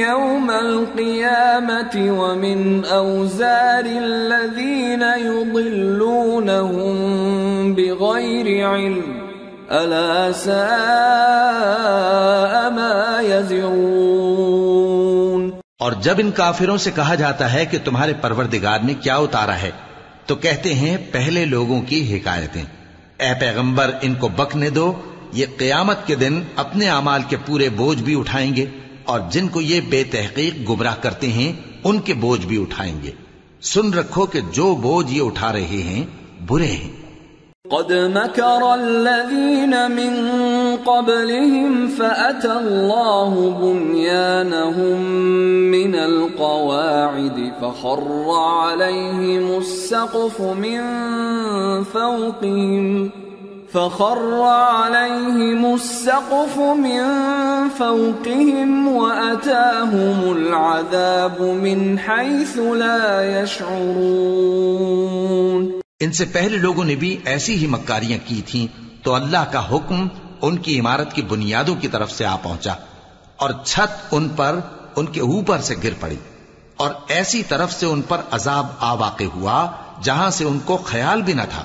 يَوْمَ الْقِيَامَةِ وَمِنْ أَوْزَارِ الَّذِينَ يُضِلُّونَهُم بغير علم ألا ساء ما يزرون اور جب ان کافروں سے کہا جاتا ہے کہ تمہارے پروردگار نے کیا اتارا ہے، تو کہتے ہیں پہلے لوگوں کی حکایتیں۔ اے پیغمبر، ان کو بکنے دو یہ قیامت کے دن اپنے اعمال کے پورے بوجھ بھی اٹھائیں گے اور جن کو یہ بے تحقیق گمراہ کرتے ہیں، ان کے بوجھ بھی اٹھائیں گے۔ سن رکھو کہ جو بوجھ یہ اٹھا رہے ہیں، برے ہیں۔ قد مكر الذين من قبلهم فأتى الله بنيانهم من القواعد فخر عليهم السقف من فوقهم فخر عليهم السقف من فوقهم وأتاهم العذاب من حيث لا يشعرون. ان سے پہلے لوگوں نے بھی ایسی ہی مکاریاں کی تھیں تو اللہ کا حکم ان کی عمارت کی بنیادوں کی طرف سے آ پہنچا اور چھت ان پر ان کے اوپر سے گر پڑی اور ایسی طرف سے ان پر عذاب آ واقع ہوا جہاں سے ان کو خیال بھی نہ تھا۔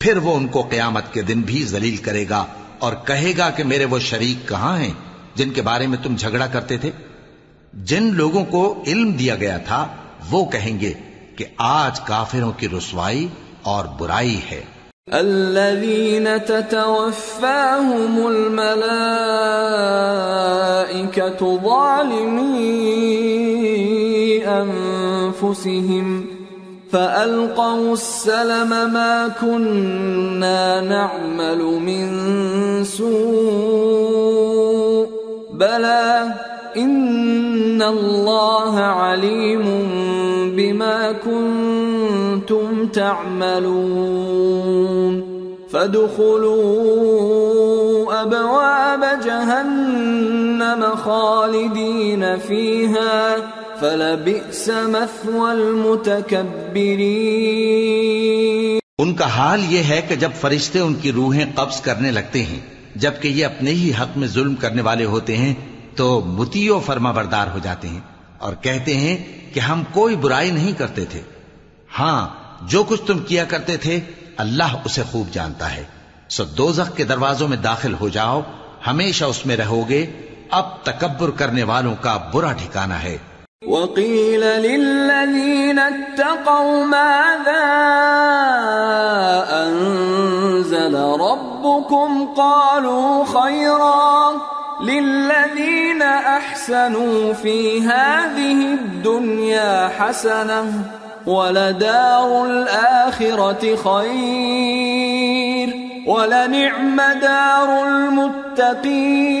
پھر وہ ان کو قیامت کے دن بھی ذلیل کرے گا اور کہے گا کہ میرے وہ شریک کہاں ہیں جن کے بارے میں تم جھگڑا کرتے تھے؟ جن لوگوں کو علم دیا گیا تھا، وہ کہیں گے کہ آج کافروں کی رسوائی اور برائی ہے۔ الذين تتوفاهم الملائكة ظالمي أنفسهم فألقوا السلم ما كنا نعمل من سوء بلى إن الله عليم بما كنتم تعملون فادخلوا أبواب جهنم خالدين فيها فلبئس مثوى المتكبرين۔ ان کا حال یہ ہے کہ جب فرشتے ان کی روحیں قبض کرنے لگتے ہیں، جبکہ یہ اپنے ہی حق میں ظلم کرنے والے ہوتے ہیں، تو متی و فرما بردار ہو جاتے ہیں اور کہتے ہیں کہ ہم کوئی برائی نہیں کرتے تھے۔ ہاں جو کچھ تم کیا کرتے تھے، اللہ اسے خوب جانتا ہے۔ سو دوزخ کے دروازوں میں داخل ہو جاؤ، ہمیشہ اس میں رہو گے۔ اب تکبر کرنے والوں کا برا ٹھکانہ ہے۔ وقيل للذين اتقوا ماذا أنزل ربكم قالوا خيرا للذين أحسنوا في هذه الدنيا حسنة ولدار الآخرة خير ولنعم دار المتقين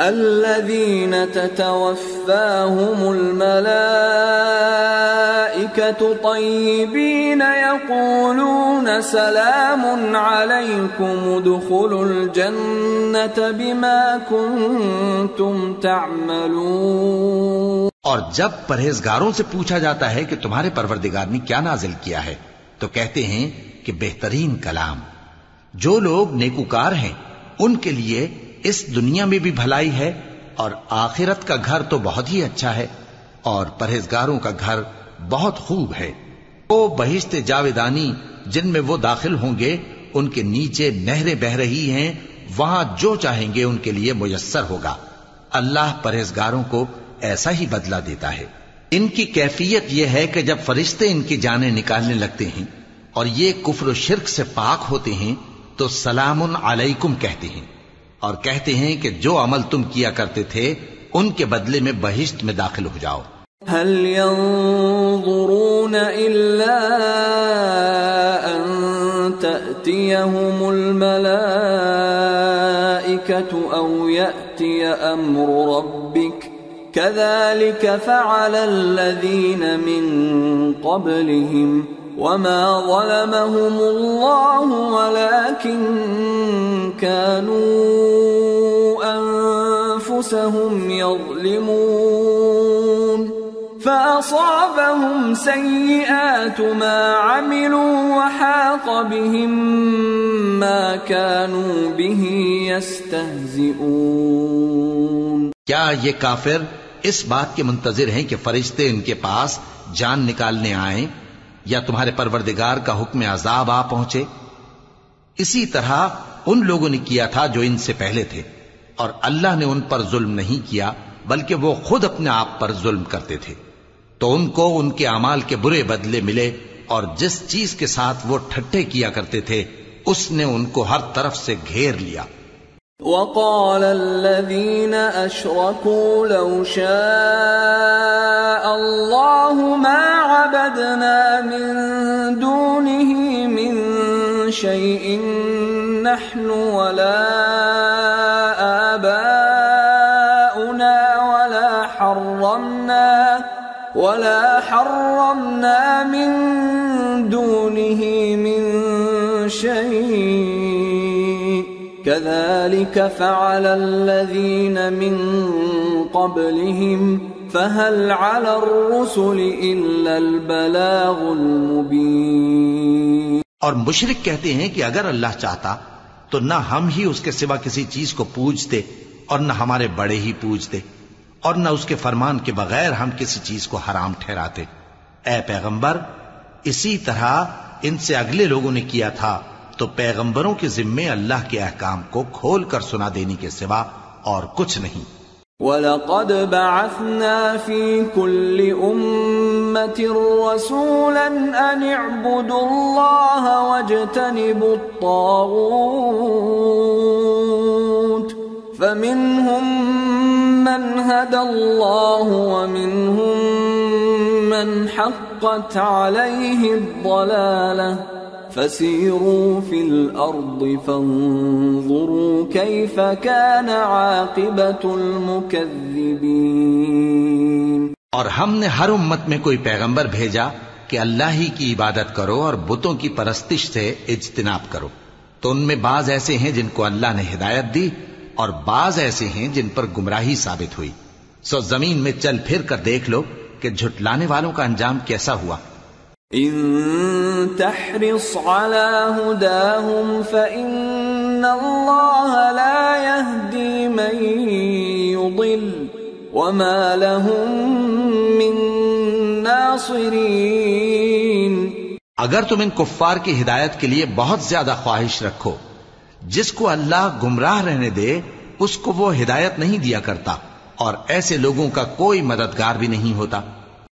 الذين تتوفاهم الملائكة طيبين يقولون سلام عليكم ادخلوا الجنة بما كنتم تعملون اور جب پرہیزگاروں سے پوچھا جاتا ہے کہ تمہارے پروردگار نے کیا نازل کیا ہے، تو کہتے ہیں کہ بہترین کلام، جو لوگ نیکوکار ہیں، ان کے لیے اس دنیا میں بھی بھلائی ہے اور آخرت کا گھر تو بہت ہی اچھا ہے اور پرہیزگاروں کا گھر بہت خوب ہے۔ وہ بہشت جاویدانی جن میں وہ داخل ہوں گے، ان کے نیچے نہریں بہ رہی ہیں، وہاں جو چاہیں گے ان کے لیے میسر ہوگا۔ اللہ پرہیزگاروں کو ایسا ہی بدلہ دیتا ہے۔ ان کی کیفیت یہ ہے کہ جب فرشتے ان کی جانیں نکالنے لگتے ہیں اور یہ کفر و شرک سے پاک ہوتے ہیں، تو سلام علیکم کہتے ہیں۔ اور کہتے ہیں کہ جو عمل تم کیا کرتے تھے، ان کے بدلے میں بہشت میں داخل ہو جاؤ۔ هل ينظرون إلا أن تأتيهم الملائكة أو يأتي أمر ربك؟ كذلك فعل الذين من قبلهم. وما ظلمهم الله ولكن كانوا أنفسهم يظلمون فأصابهم سيئات ما عملوا وحاق بهم ما كانوا به يستهزئون کیا یہ کافر اس بات کے منتظر ہیں کہ فرشتے ان کے پاس جان نکالنے آئیں یا تمہارے پروردگار کا حکم عذاب آ پہنچے۔ اسی طرح ان لوگوں نے کیا تھا جو ان سے پہلے تھے، اور اللہ نے ان پر ظلم نہیں کیا، بلکہ وہ خود اپنے آپ پر ظلم کرتے تھے۔ تو ان کو ان کے اعمال کے برے بدلے ملے، اور جس چیز کے ساتھ وہ ٹھٹے کیا کرتے تھے، اس نے ان کو ہر طرف سے گھیر لیا۔ وقال الذين أشركوا لو شاء الله ما عبدنا من دونه من شيء نحن ولا آباؤنا ولا حرمنا ولا حرمنا من دونه من شيء. كذلك فعل الذين من قبلهم فهل على الرسل إلا البلاغ المبين اور مشرک کہتے ہیں کہ اگر اللہ چاہتا تو نہ ہم ہی اس کے سوا کسی چیز کو پوجتے اور نہ ہمارے بڑے ہی پوجتے اور نہ اس کے فرمان کے بغیر ہم کسی چیز کو حرام ٹھہراتے۔ اے پیغمبر، اسی طرح ان سے اگلے لوگوں نے کیا تھا، تو پیغمبروں کے ذمے اللہ کے احکام کو کھول کر سنا دینے کے سوا اور کچھ نہیں۔ وَلَقَدْ بَعَثْنَا فِي كُلِّ أُمَّةٍ رَسُولًا أَنِ اعْبُدُوا اللَّهَ وَاجْتَنِبُوا الطَّاغُوتَ فَمِنْهُمْ مَنْ هَدَى اللَّهُ وَمِنْهُمْ مَنْ حَقَّتْ عَلَيْهِ الضَّلَالَةُ فسيروا في الأرض فانظروا كيف كان عاقبة المكذبين. اور ہم نے ہر امت میں کوئی پیغمبر بھیجا کہ اللہ ہی کی عبادت کرو اور بتوں کی پرستش سے اجتناب کرو۔ تو ان میں بعض ایسے ہیں جن کو اللہ نے ہدایت دی اور بعض ایسے ہیں جن پر گمراہی ثابت ہوئی۔ سو زمین میں چل پھر کر دیکھ لو کہ جھٹلانے والوں کا انجام کیسا ہوا۔ إن تحرص على هداهم فإن الله لا يهدي من يضل وما لهم من ناصرين۔ اگر تم ان کفار کی ہدایت کے لیے بہت زیادہ خواہش رکھو، جس کو اللہ گمراہ رہنے دے، اس کو وہ ہدایت نہیں دیا کرتا، اور ایسے لوگوں کا کوئی مددگار بھی نہیں ہوتا۔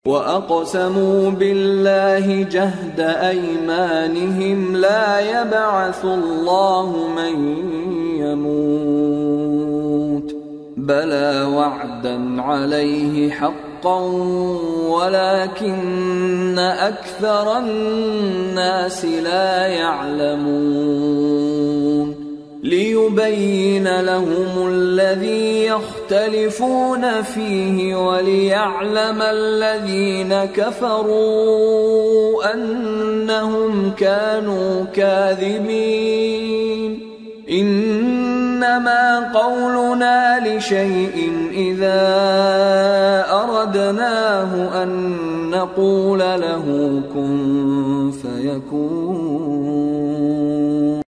وَأَقْسَمُوا بِاللَّهِ جَهْدَ أَيْمَانِهِمْ لَا يَبْعَثُ اللَّهُ مَن يَمُوتُ بَلَى وَعْدًا عَلَيْهِ حَقًّا حقا ولكن أكثر الناس لا يعلمون ليبين لهم الذي يختلفون فيه وليعلم الذين كفروا أنهم كانوا كاذبين انما قولنا لشيء اذا اردناه ان نقول له كن فيكون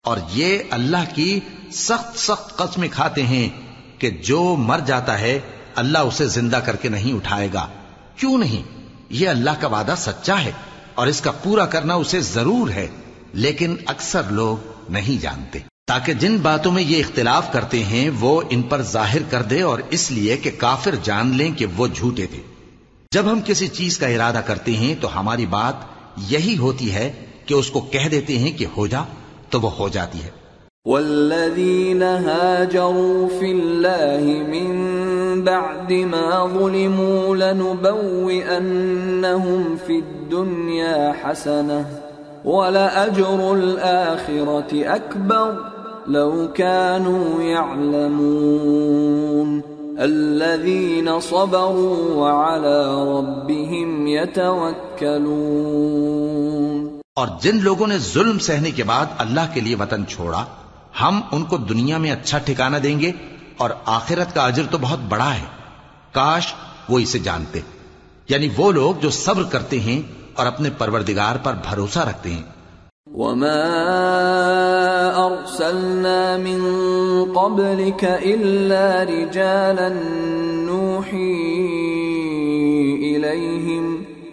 اور یہ اللہ کی سخت سخت قسمیں کھاتے ہیں کہ جو مر جاتا ہے، اللہ اسے زندہ کر کے نہیں اٹھائے گا۔ کیوں نہیں؟ یہ اللہ کا وعدہ سچا ہے اور اس کا پورا کرنا اسے ضرور ہے، لیکن اکثر لوگ نہیں جانتے۔ تاکہ جن باتوں میں یہ اختلاف کرتے ہیں، وہ ان پر ظاہر کر دے اور اس لیے کہ کافر جان لیں کہ وہ جھوٹے تھے۔ جب ہم کسی چیز کا ارادہ کرتے ہیں، تو ہماری بات یہی ہوتی ہے کہ اس کو کہہ دیتے ہیں کہ ہو جا۔ تو وہ ہو جاتی ہے۔ والذين هاجروا في الله من بعد ما ظلموا لنبوئنهم في الدنيا حسنة ولأجر الآخرة أكبر لو كانوا يعلمون الذين صبروا وعلى ربهم يتوكلون اور جن لوگوں نے ظلم سہنے کے بعد اللہ کے لیے وطن چھوڑا، ہم ان کو دنیا میں اچھا ٹھکانہ دیں گے اور آخرت کا اجر تو بہت بڑا ہے۔ کاش وہ اسے جانتے۔ یعنی وہ لوگ جو صبر کرتے ہیں اور اپنے پروردگار پر بھروسہ رکھتے ہیں۔ وما ارسلنا من قبلك الا رجالا نوحي اليهم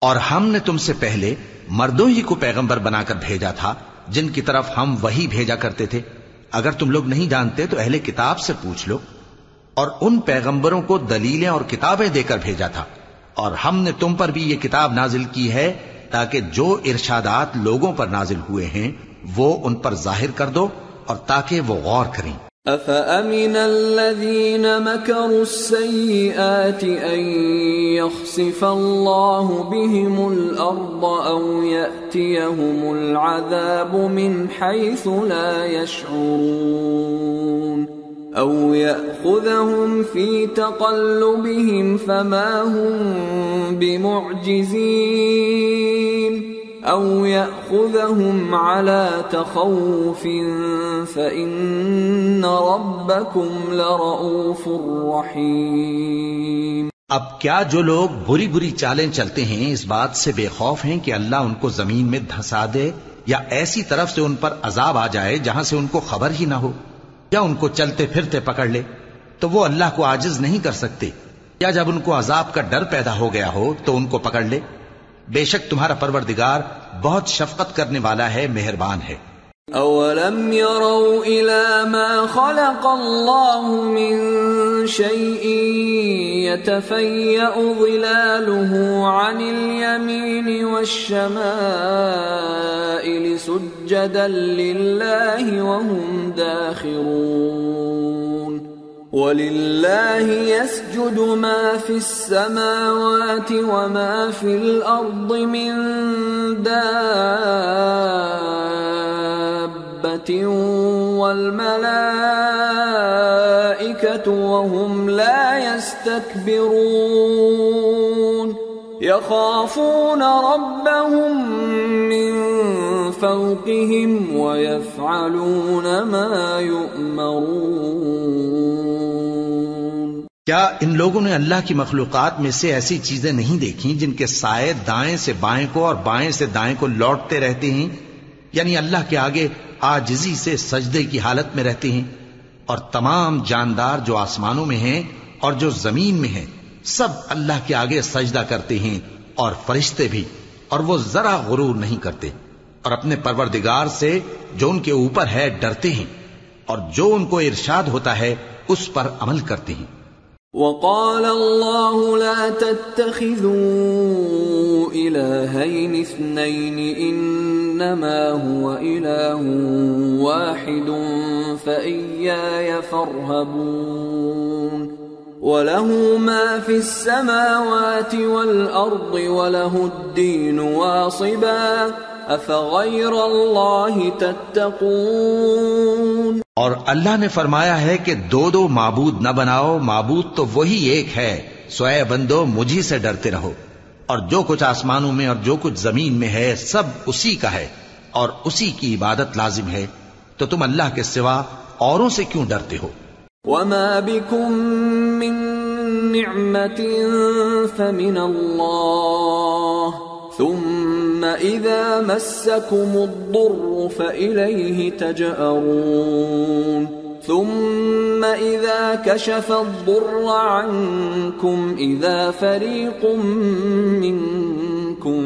اور ہم نے تم سے پہلے مردوں ہی کو پیغمبر بنا کر بھیجا تھا، جن کی طرف ہم وہی بھیجا کرتے تھے۔ اگر تم لوگ نہیں جانتے تو اہل کتاب سے پوچھ لو۔ اور ان پیغمبروں کو دلیلیں اور کتابیں دے کر بھیجا تھا۔ اور ہم نے تم پر بھی یہ کتاب نازل کی ہے تاکہ جو ارشادات لوگوں پر نازل ہوئے ہیں، وہ ان پر ظاہر کر دو اور تاکہ وہ غور کریں۔ أفأمن الذين مكروا السيئات أن يخسف الله بهم الأرض أو يأتيهم العذاب من حيث لا يشعرون او ياخذهم في تقلبهم فما هم بمعجزين او ياخذهم على تخوف فان ربكم لرؤوف رحيم اب کیا جو لوگ بری بری چالیں چلتے ہیں اس بات سے بے خوف ہیں کہ اللہ ان کو زمین میں دھسا دے یا ایسی طرف سے ان پر عذاب آ جائے جہاں سے ان کو خبر ہی نہ ہو یا ان کو چلتے پھرتے پکڑ لے، تو وہ اللہ کو آجز نہیں کر سکتے۔ یا جب ان کو عذاب کا ڈر پیدا ہو گیا ہو تو ان کو پکڑ لے۔ بے شک تمہارا پروردگار بہت شفقت کرنے والا ہے، مہربان ہے۔ اولم يروا الى ما خلق الله من شيء يتفيأ ظلاله عن اليمين والشمائل سجدا لله وهم داخرون ولله يسجد ما في السماوات وما في الارض من دابه والملائكه وهم لا يستكبرون يخافون ربهم من فوقهم ويفعلون ما يؤمرون کیا ان لوگوں نے اللہ کی مخلوقات میں سے ایسی چیزیں نہیں دیکھی جن کے سائے دائیں سے بائیں کو اور بائیں سے دائیں کو لوٹتے رہتے ہیں؟ یعنی اللہ کے آگے آجزی سے سجدے کی حالت میں رہتے ہیں اور تمام جاندار جو آسمانوں میں ہیں اور جو زمین میں ہیں، سب اللہ کے آگے سجدہ کرتے ہیں اور فرشتے بھی، اور وہ ذرا غرور نہیں کرتے اور اپنے پروردگار سے جو ان کے اوپر ہے، ڈرتے ہیں اور جو ان کو ارشاد ہوتا ہے، اس پر عمل کرتے ہیں۔ وقال الله لا تتخذوا إلهين اثنين إنما هو إله واحد فإياي فارهبون وله ما في السماوات والأرض وله الدين واصبا أفغير الله تتقون؟ اور اللہ نے فرمایا ہے کہ دو دو معبود نہ بناؤ معبود تو وہی ایک ہے۔ سوئے بندو مجھی سے ڈرتے رہو۔ اور جو کچھ آسمانوں میں اور جو کچھ زمین میں ہے سب اسی کا ہے۔ اور اسی کی عبادت لازم ہے۔ تو تم اللہ کے سوا اوروں سے کیوں ڈرتے ہو؟ وما بكم من نعمة فمن الله ثم إذا مسكم الضر فإليه تجأرون ثم إذا كشف الضر عنكم إذا فريق منكم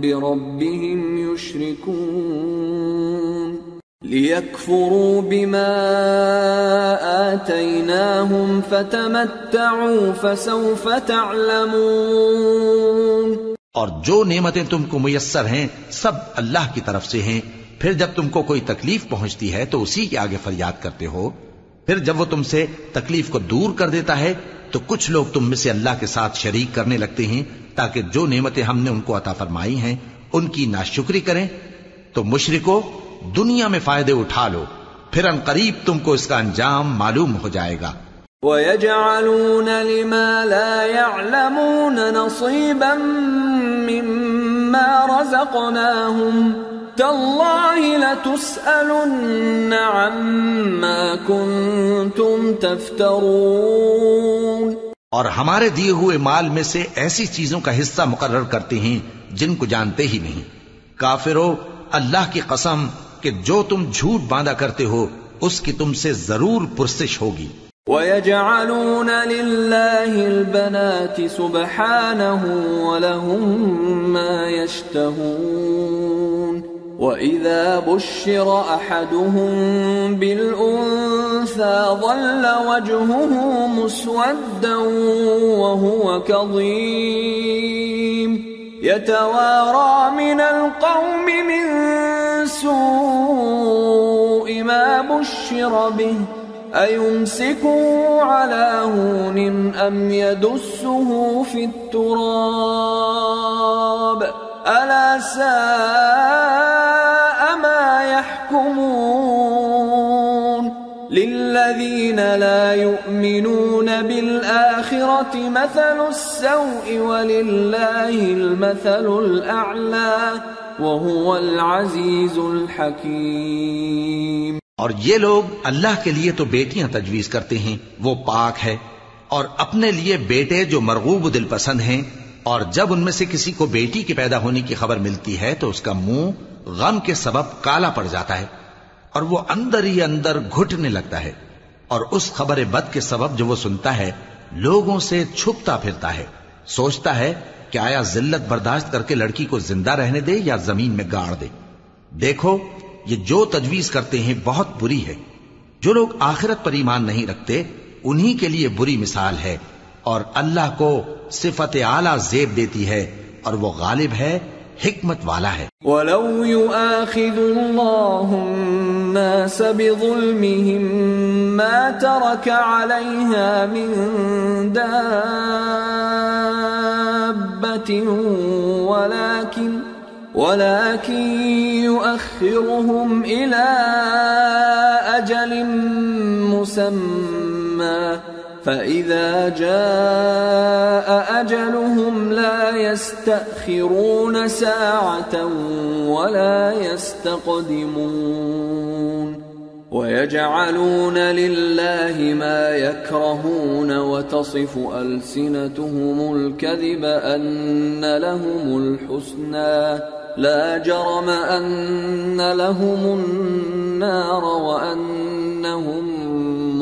بربهم يشركون ليكفروا بما آتيناهم فتمتعوا فسوف تعلمون اور جو نعمتیں تم کو میسر ہیں، سب اللہ کی طرف سے ہیں۔ پھر جب تم کو کوئی تکلیف پہنچتی ہے، تو اسی کے آگے فریاد کرتے ہو۔ پھر جب وہ تم سے تکلیف کو دور کر دیتا ہے، تو کچھ لوگ تم میں سے اللہ کے ساتھ شریک کرنے لگتے ہیں، تاکہ جو نعمتیں ہم نے ان کو عطا فرمائی ہیں، ان کی ناشکری کریں۔ تو مشرکو، دنیا میں فائدے اٹھا لو۔ پھر ان قریب تم کو اس کا انجام معلوم ہو جائے گا۔ ويجعلون لما لا يعلمون نصيبا مما رزقناهم تالله لتسألن عما كنتم تفترون اور ہمارے دیے ہوئے مال میں سے ایسی چیزوں کا حصہ مقرر کرتے ہیں جن کو جانتے ہی نہیں۔ کافرو، اللہ کی قسم کہ جو تم جھوٹ باندھا کرتے ہو، اس کی تم سے ضرور پرسش ہوگی۔ ويجعلون لله البنات سبحانه ولهم ما يشتهون وإذا بشر أحدهم بالأنثى ظل وجهه مسودا وهو كظيم يتوارى من القوم من سوء ما بشر به أيمسكه على هون أم يدسه في التراب ساء ما يحكمون للذين لا يؤمنون بالآخرة مثل السوء ولله المثل الأعلى وهو العزيز الحكيم اور یہ لوگ اللہ کے لیے تو بیٹیاں تجویز کرتے ہیں، وہ پاک ہے۔ اور اپنے لیے بیٹے جو مرغوب دل پسند ہیں، اور جب ان میں سے کسی کو بیٹی کے پیدا ہونے کی خبر ملتی ہے، تو اس کا منہ غم کے سبب کالا پڑ جاتا ہے۔ اور وہ اندر ہی اندر گھٹنے لگتا ہے۔ اور اس خبر بد کے سبب جو وہ سنتا ہے، لوگوں سے چھپتا پھرتا ہے۔ سوچتا ہے کہ آیا ذلت برداشت کر کے لڑکی کو زندہ رہنے دے یا زمین میں گاڑ دے۔ دیکھو یہ جو تجویز کرتے ہیں بہت بری ہے۔ جو لوگ آخرت پر ایمان نہیں رکھتے، انہی کے لیے بری مثال ہے۔ اور اللہ کو صفت اعلی زیب دیتی ہے اور وہ غالب ہے، حکمت والا ہے۔ ولو يؤاخذ الله الناس بظلمهم ما ترك عليها من دابة ولكن ولكن يؤخرهم إلى أجل مسمى فإذا جاء أجلهم لا يستأخرون ساعة ولا يستقدمون ويجعلون لله ما يكرهون وتصف ألسنتهم الكذب أن لهم الحسنى لا جرم أن لهم النار وأنهم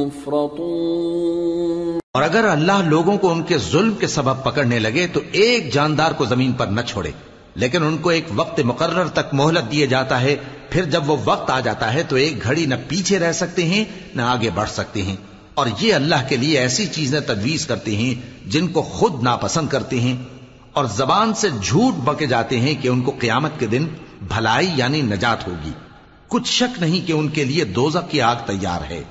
مفرطون اور اگر اللہ لوگوں کو ان کے ظلم کے سبب پکڑنے لگے تو ایک جاندار کو زمین پر نہ چھوڑے، لیکن ان کو ایک وقت مقرر تک مہلت دیے جاتا ہے پھر جب وہ وقت آ جاتا ہے تو ایک گھڑی نہ پیچھے رہ سکتے ہیں، نہ آگے بڑھ سکتے ہیں۔ اور یہ اللہ کے لیے ایسی چیزیں تجویز کرتے ہیں جن کو خود ناپسند کرتے ہیں۔ اور زبان سے جھوٹ بکے جاتے ہیں کہ ان کو قیامت کے دن بھلائی یعنی نجات ہوگی۔ کچھ شک نہیں کہ ان کے لیے دوزخ کی آگ تیار ہے۔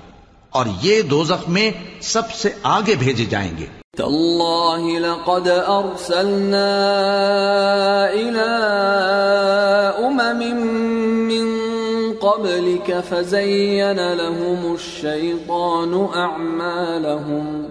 اور یہ دوزخ میں سب سے آگے بھیجے جائیں گے۔ تالله لقد أرسلنا إلى أمم من قبلك فزين لهم الشيطان أعمالهم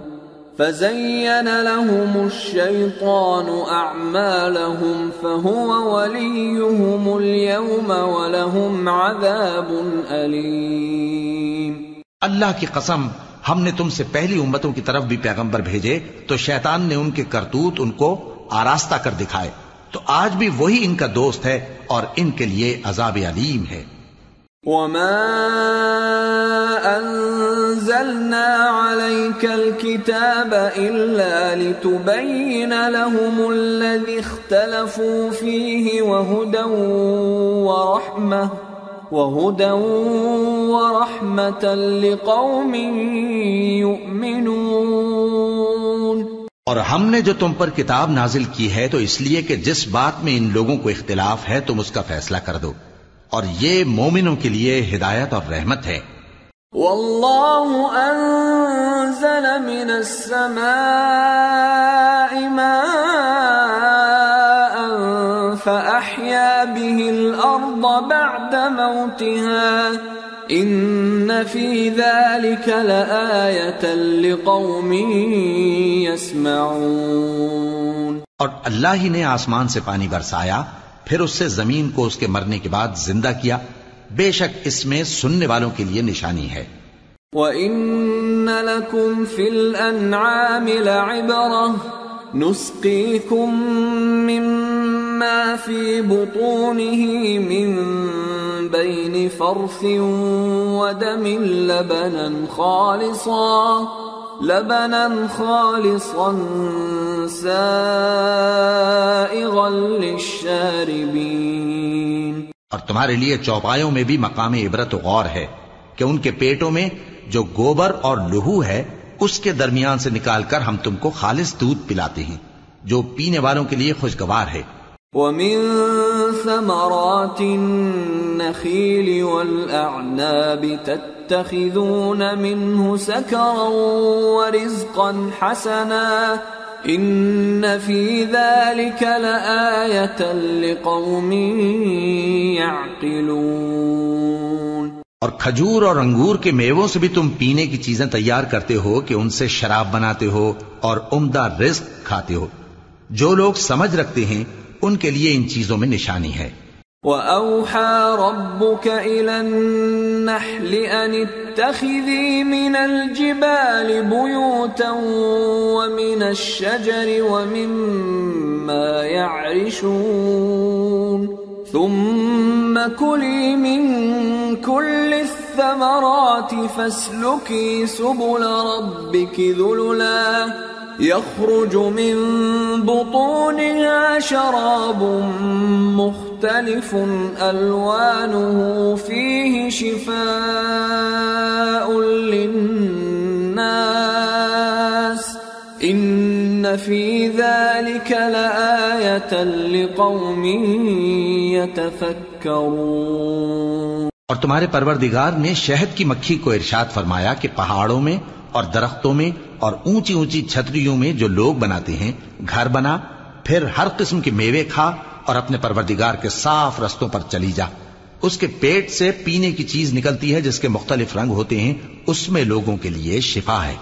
فزين لهم الشيطان أعمالهم فهو وليهم اليوم ولهم عذاب أليم اللہ کی قسم ہم نے تم سے پہلی امتوں کی طرف بھی پیغمبر بھیجے تو شیطان نے ان کے کرتوت ان کو آراستہ کر دکھائے۔ تو آج بھی وہی ان کا دوست ہے اور ان کے لیے عذاب علیم ہے۔ وما انزلنا عليك الكتاب الا لتبين لهم الذي اختلفوا فيه وهدى ورحمه وهدى ورحمة لقوم يؤمنون. اور ہم نے جو تم پر کتاب نازل کی ہے تو اس لیے کہ جس بات میں ان لوگوں کو اختلاف ہے تم اس کا فیصلہ کر دو۔ اور یہ مومنوں کے لیے ہدایت اور رحمت ہے۔ والله انزل من السماء ماء فأحيا به الأرض بعد موتها ان في ذلك لآية لقوم يسمعون اور اللہ ہی نے آسمان سے پانی برسایا پھر اس سے زمین کو اس کے مرنے کے بعد زندہ کیا۔ بے شک اس میں سننے والوں کے لیے نشانی ہے۔ وَإِنَّ لَكُمْ فِي الْأَنْعَامِ لَعِبْرَةً نُسْقِيكُم مِّمَّا فِي بُطُونِهِ مِن بَيْنِ فَرْثٍ وَدَمٍ لَبَنًا خَالِصًا، لبنا خالصا سائغا للشاربين. اور تمہارے لیے چوپایوں میں بھی مقام عبرت و غور ہے کہ ان کے پیٹوں میں جو گوبر اور لہو ہے، اس کے درمیان سے نکال کر ہم تم کو خالص دودھ پلاتے ہیں، جو پینے والوں کے لیے خوشگوار ہے۔ ومن ثمرات النخيل والأعناب تتخذون منه سكرا ورزقا حسنا إن في ذلك لآية لقوم يعقلون اور کھجور اور انگور کے میووں سے بھی تم پینے کی چیزیں تیار کرتے ہو کہ ان سے شراب بناتے ہو اور عمدہ رزق کھاتے ہو۔ جو لوگ سمجھ رکھتے ہیں ان کے لیے ان چیزوں میں نشانی ہے۔ وَأَوْحَى رَبُّكَ إِلَى النَّحْلِ أَنِ اتَّخِذِي مِنَ الْجِبَالِ بُيُوتًا وَمِنَ الشَّجَرِ وَمِمَّا يَعْرِشُونَ ثُمَّ كُلِي مِن كُلِّ الثَّمَرَاتِ فَاسْلُكِي سُبُلَ رَبِّكِ ذُلُلًا يخرج من بطونها شراب مختلف، ألوانه فيه شفاء للناس. إن في ذلك لآية لقوم يتفكرون. اور تمہارے پروردگار نے شہد کی مکھی کو ارشاد فرمایا کہ پہاڑوں میں اور درختوں میں اور اونچی اونچی چھتریوں میں جو لوگ بناتے ہیں، گھر بنا، پھر ہر قسم کے میوے کھا اور اپنے پروردگار کے صاف رستوں پر چلی جا۔ اس کے پیٹ سے پینے کی چیز نکلتی ہے جس کے مختلف رنگ ہوتے ہیں، اس میں لوگوں کے لیے شفا ہے۔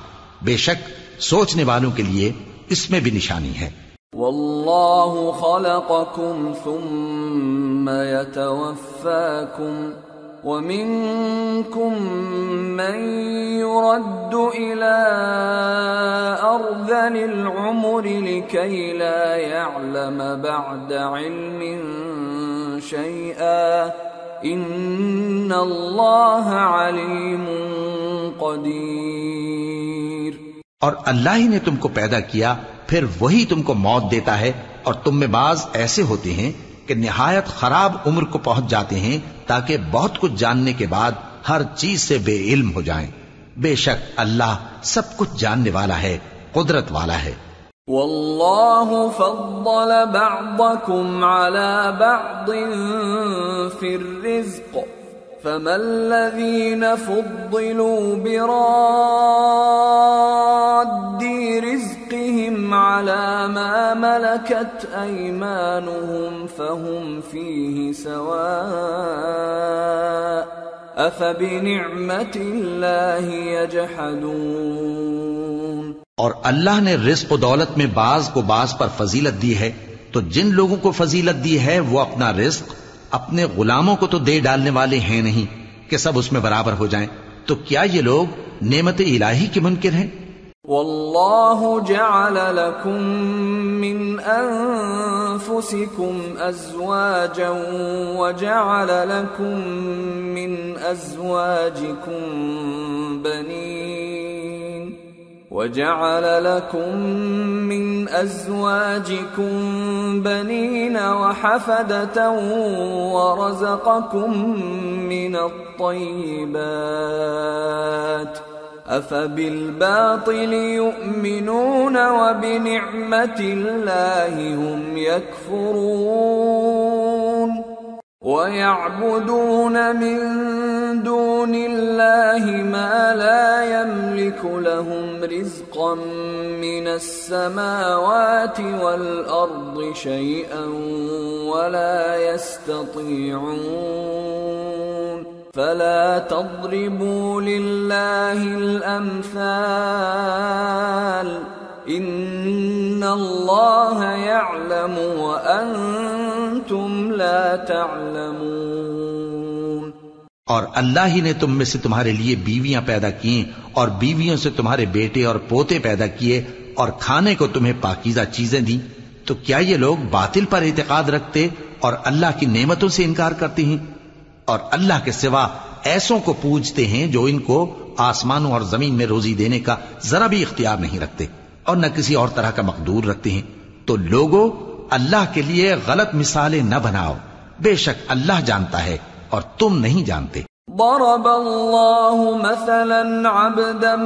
بے شک، سوچنے والوں کے لیے اس میں بھی نشانی ہے۔ واللہ خلقکم ثم ومنكم من يرد إلى أرذل العمر لكي لا يعلم بعد علم شيئا إن الله عليم قدير اور اللہ ہی نے تم کو پیدا کیا، پھر وہی تم کو موت دیتا ہے اور تم میں بعض ایسے ہوتے ہیں کہ نہایت خراب عمر کو پہنچ جاتے ہیں تاکہ بہت کچھ جاننے کے بعد ہر چیز سے بے علم ہو جائیں۔ بے شک اللہ سب کچھ جاننے والا ہے، قدرت والا ہے۔ والله فضل بعضكم على بعض في الرزق۔ فما الذين فضلوا براد رزقهم على ما ملكت ايمانهم فهم فيه سواء افبنعمه الله يجحدون اور اللہ نے رزق و دولت میں بعض کو بعض پر فضیلت دی ہے تو جن لوگوں کو فضیلت دی ہے وہ اپنا رزق اپنے غلاموں کو تو دے ڈالنے والے ہیں نہیں کہ سب اس میں برابر ہو جائیں۔ تو کیا یہ لوگ نعمت الہی کے منکر ہیں؟ والله جعل لكم من انفسكم ازواجا وجعل لكم من ازواجكم بنين وجعل لكم من ازواجكم بنين وحفدة ورزقكم من الطيبات افبالباطل يؤمنون وبنعمة الله هم يكفرون ويعبدون من دون الله ما لا يملك لهم رزقا من السماوات والارض شيئا ولا يستطيعون فلا تضربوا لله الامثال ان الله يعلم وانتم لا تعلمون اور اللہ ہی نے تم میں سے تمہارے لیے بیویاں پیدا کی اور بیویوں سے تمہارے بیٹے اور پوتے پیدا کیے اور کھانے کو تمہیں پاکیزہ چیزیں دی تو کیا یہ لوگ باطل پر اعتقاد رکھتے اور اللہ کی نعمتوں سے انکار کرتے ہیں؟ اور اللہ کے سوا ایسوں کو پوجتے ہیں جو ان کو آسمانوں اور زمین میں روزی دینے کا ذرا بھی اختیار نہیں رکھتے۔ اور نہ کسی اور طرح کا مقدور رکھتے ہیں۔ تو لوگوں اللہ کے لیے غلط مثالیں نہ بناؤ۔ بے شک اللہ جانتا ہے اور تم نہیں جانتے۔ ضرب الله مثلا عبدا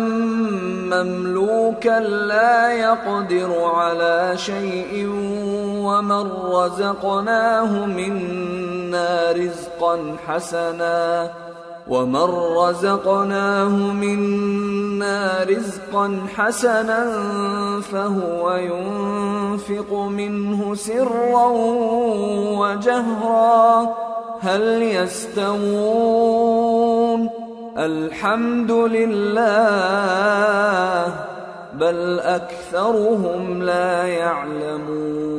مملوكا لا يقدر على شيء ومن رزقناه منا رزقا حسنا۔ ومن رزقناه منا رزقا حسنا فهو ينفق منه سرا وجهرا هل يستوون الحمد لله بل اكثرهم لا يعلمون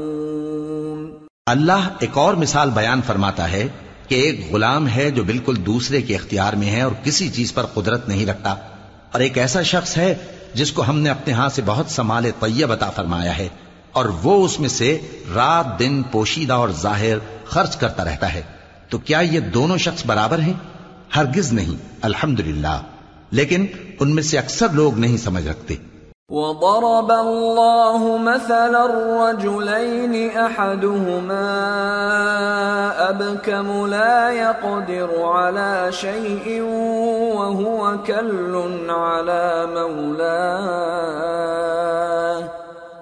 اللہ ایک اور مثال بیان فرماتا ہے کہ ایک غلام ہے جو بالکل دوسرے کے اختیار میں ہے اور کسی چیز پر قدرت نہیں رکھتا۔ اور ایک ایسا شخص ہے جس کو ہم نے اپنے ہاں سے بہت سمال طیب عطا فرمایا ہے اور وہ اس میں سے رات دن پوشیدہ اور ظاہر خرچ کرتا رہتا ہے۔ تو کیا یہ دونوں شخص برابر ہیں؟ ہرگز نہیں، الحمدللہ۔ لیکن ان میں سے اکثر لوگ نہیں سمجھ رکھتے۔ وضرب الله مثلا الرجلين احدهما ابكم لا يقدر على شيء وهو كل على مولاه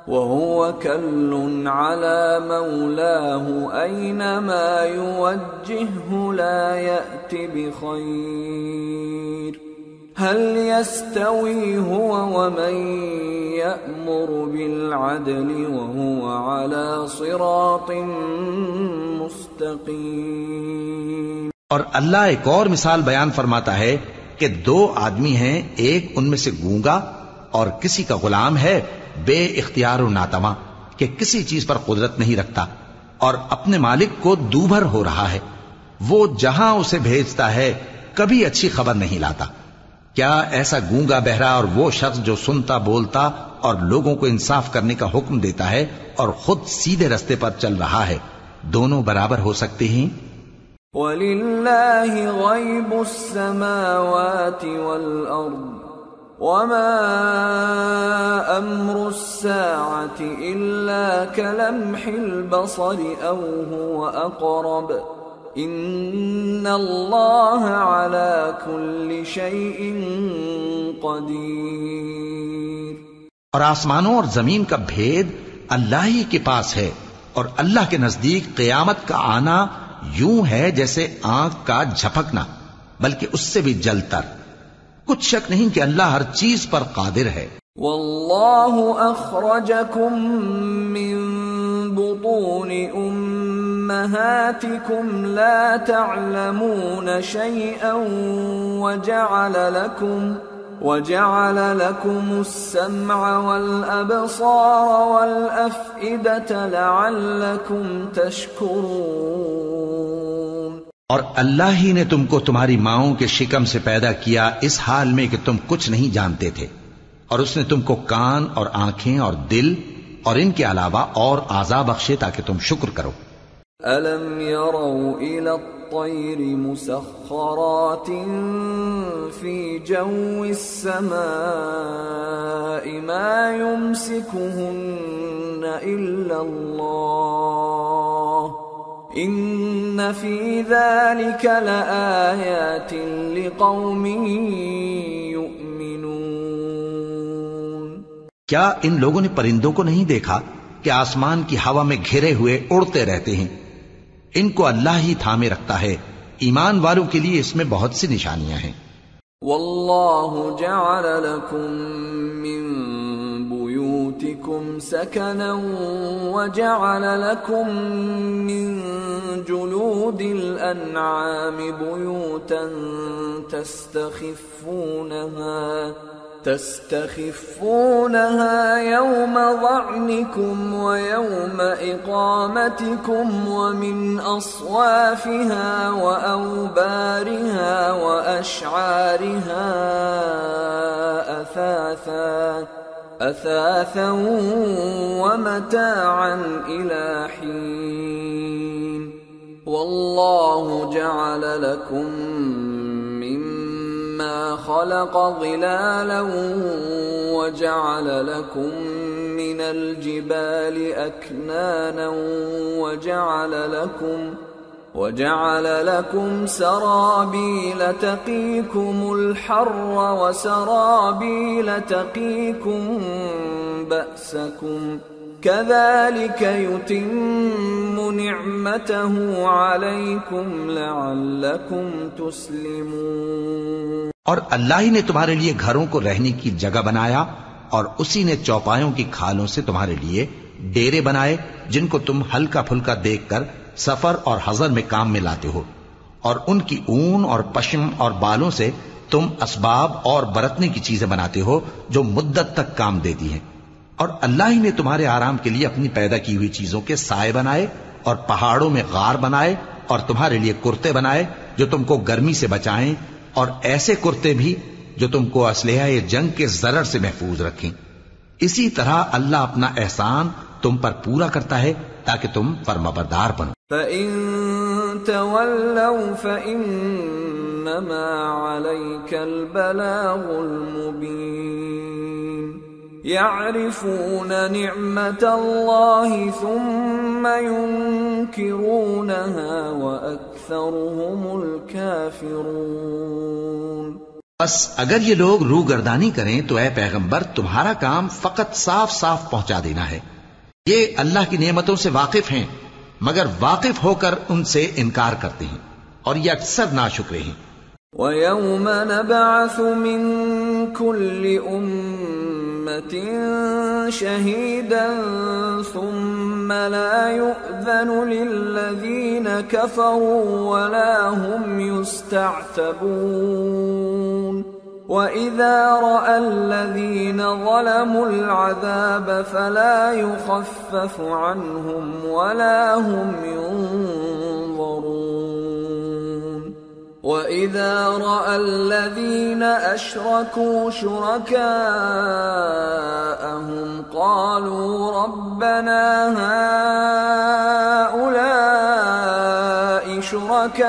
وهو كل على مولاه اينما يوجهه لا يات بخير هل يستوي هو ومن يأمر بالعدل وهو على صراط مستقيم؟ اور اللہ ایک اور مثال بیان فرماتا ہے کہ دو آدمی ہیں، ایک ان میں سے گونگا اور کسی کا غلام ہے، بے اختیار و ناتما کہ کسی چیز پر قدرت نہیں رکھتا اور اپنے مالک کو دوبھر ہو رہا ہے۔ وہ جہاں اسے بھیجتا ہے، کبھی اچھی خبر نہیں لاتا۔ کیا ایسا گونگا بہرا اور وہ شخص جو سنتا بولتا اور لوگوں کو انصاف کرنے کا حکم دیتا ہے اور خود سیدھے رستے پر چل رہا ہے، دونوں برابر ہو سکتے ہیں؟ وَلِلَّهِ غَيْبُ السَّمَاوَاتِ وَالْأَرْضِ وما امر الساعه الا كلمح البصر او هو اقرب ان الله على كل شيء قدير۔ اور آسمانوں اور زمین کا بھید اللہ ہی کے پاس ہے اور اللہ کے نزدیک قیامت کا آنا یوں ہے جیسے آنکھ کا جھپکنا بلکہ اس سے بھی جلتر کچھ شک نہیں کہ اللہ ہر چیز پر قادر ہے۔ والله اخرجكم من بطون امهاتكم لا تعلمون شيئا وجعل لكم وجعل لكم السمع والابصار والافئده لعلكم تشكرون. اور اللہ ہی نے تم کو تمہاری ماؤں کے شکم سے پیدا کیا اس حال میں کہ تم کچھ نہیں جانتے تھے اور اس نے تم کو کان اور آنکھیں اور دل اور ان کے علاوہ اور آزا بخشے تاکہ تم شکر کرو۔ الم يروا الى الطير مسخرات في جو السماء ما يمسكهن الا الله ان في ذلك لآيات لقوم يؤمنون۔ کیا ان لوگوں نے پرندوں کو نہیں دیکھا کہ آسمان کی ہوا میں گھرے ہوئے اڑتے رہتے ہیں؟ ان کو اللہ ہی تھامے رکھتا ہے۔ ایمان والوں کے لیے اس میں بہت سی نشانیاں ہیں۔ والله جعل لكم من بيوتكم سكنا وجعل لكم من جلود الأنعام بيوتا تستخفونها تستخفونها يوم ظعنكم ويوم إقامتكم ومن أصوافها وأوبارها وأشعارها أثاثا أثاثا ومتاعا إلى حين. والله جعل لكم مما خلق ظلالا وجعل لكم من الجبال أكنانا وجعل لكم وجعل لكم سرابيل تقيكم الحر وسرابيل تقيكم بأسكم كذلك يتم نعمته عليكم لعلكم تسلمون اور اللہ ہی نے تمہارے لیے گھروں کو رہنے کی جگہ بنایا اور اسی نے چوپایوں کی کھالوں سے تمہارے لیے ڈیرے بنائے جن کو تم ہلکا پھلکا دیکھ کر سفر اور حضر میں کام میں لاتے ہو اور ان کی اون اور پشم اور بالوں سے تم اسباب اور برتنے کی چیزیں بناتے ہو جو مدت تک کام دیتی ہیں۔ اور اللہ ہی نے تمہارے آرام کے لیے اپنی پیدا کی ہوئی چیزوں کے سائے بنائے اور پہاڑوں میں غار بنائے اور تمہارے لیے کرتے بنائے جو تم کو گرمی سے بچائیں اور ایسے کرتے بھی جو تم کو اسلحہ جنگ کے ضرر سے محفوظ رکھیں۔ اسی طرح اللہ اپنا احسان تم پر پورا کرتا ہے تاکہ تم فرمبردار بنو۔ فَإِن تَوَلَّوْا فَإِنَّمَا عَلَيْكَ الْبَلَاغُ الْمُبِينُ يَعْرِفُونَ نِعْمَةَ اللَّهِ ثُمَّ يُنْكِرُونَهَا وَأَكْثَرُهُمُ الْكَافِرُونَ بس اگر یہ لوگ روح گردانی کریں تو اے پیغمبر تمہارا کام فقط صاف صاف پہنچا دینا ہے۔ یہ اللہ کی نعمتوں سے واقف ہیں مگر واقف ہو کر ان سے انکار کرتے ہیں اور یہ اکثر ناشکرے ہیں۔ وَيَوْمَ نَبْعَثُ مِن كُلِّ أُمَّةٍ شَهِيدًا ثُمَّ لَا يُؤْذَنُ لِلَّذِينَ كَفَرُوا وَلَا وَإِذَا رَأَى الَّذِينَ ظَلَمُوا الْعَذَابَ فَلَا يُخَفَّفُ عَنْهُمْ وَلَا هُمْ يُنظَرُونَ وَإِذَا رَأَى الَّذِينَ أَشْرَكُوا شُرَكَاءَهُمْ قَالُوا رَبَّنَا هَؤُلَاءِ شُرَكَاؤُنَا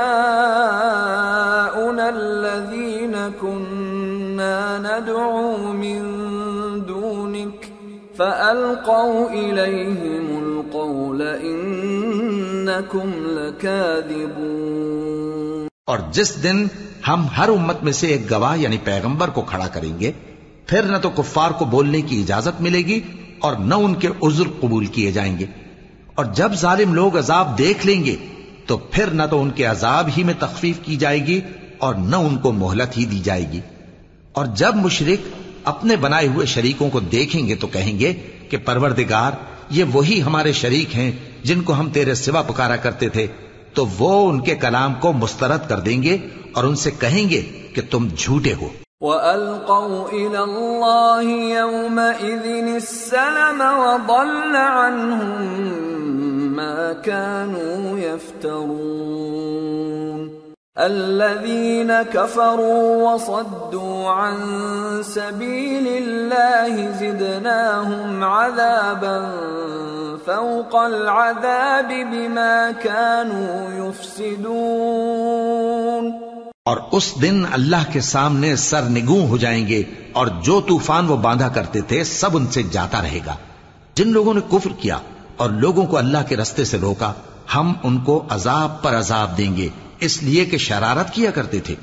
الَّذِينَ كُنَّا ما ندعو من دونك فألقوا إليهم القول إنكم لكاذبون اور جس دن ہم ہر امت میں سے ایک گواہ یعنی پیغمبر کو کھڑا کریں گے، پھر نہ تو کفار کو بولنے کی اجازت ملے گی اور نہ ان کے عذر قبول کیے جائیں گے۔ اور جب ظالم لوگ عذاب دیکھ لیں گے، تو پھر نہ تو ان کے عذاب ہی میں تخفیف کی جائے گی اور نہ ان کو مہلت ہی دی جائے گی۔ اور جب مشرک اپنے بنائے ہوئے شریکوں کو دیکھیں گے تو کہیں گے کہ پروردگار، یہ وہی ہمارے شریک ہیں جن کو ہم تیرے سوا پکارا کرتے تھے۔ تو وہ ان کے کلام کو مسترد کر دیں گے اور ان سے کہیں گے کہ تم جھوٹے ہو۔ وَأَلْقَوْا إِلَى اللَّهِ يَوْمَئِذٍ السَّلَمَ وَضَلَّ عَنْهُمْ مَا كَانُوا يَفْتَرُونَ الذين كفروا وصدوا عن سبيل الله زدناهم عذابا فوق العذاب بما كانوا يفسدون. اور اس دن اللہ کے سامنے سر نگوں ہو جائیں گے اور جو طوفان وہ باندھا کرتے تھے سب ان سے جاتا رہے گا۔ جن لوگوں نے کفر کیا اور لوگوں کو اللہ کے رستے سے روکا، ہم ان کو عذاب پر عذاب دیں گے۔ اس لیے کہ شرارت کیا کرتے تھے۔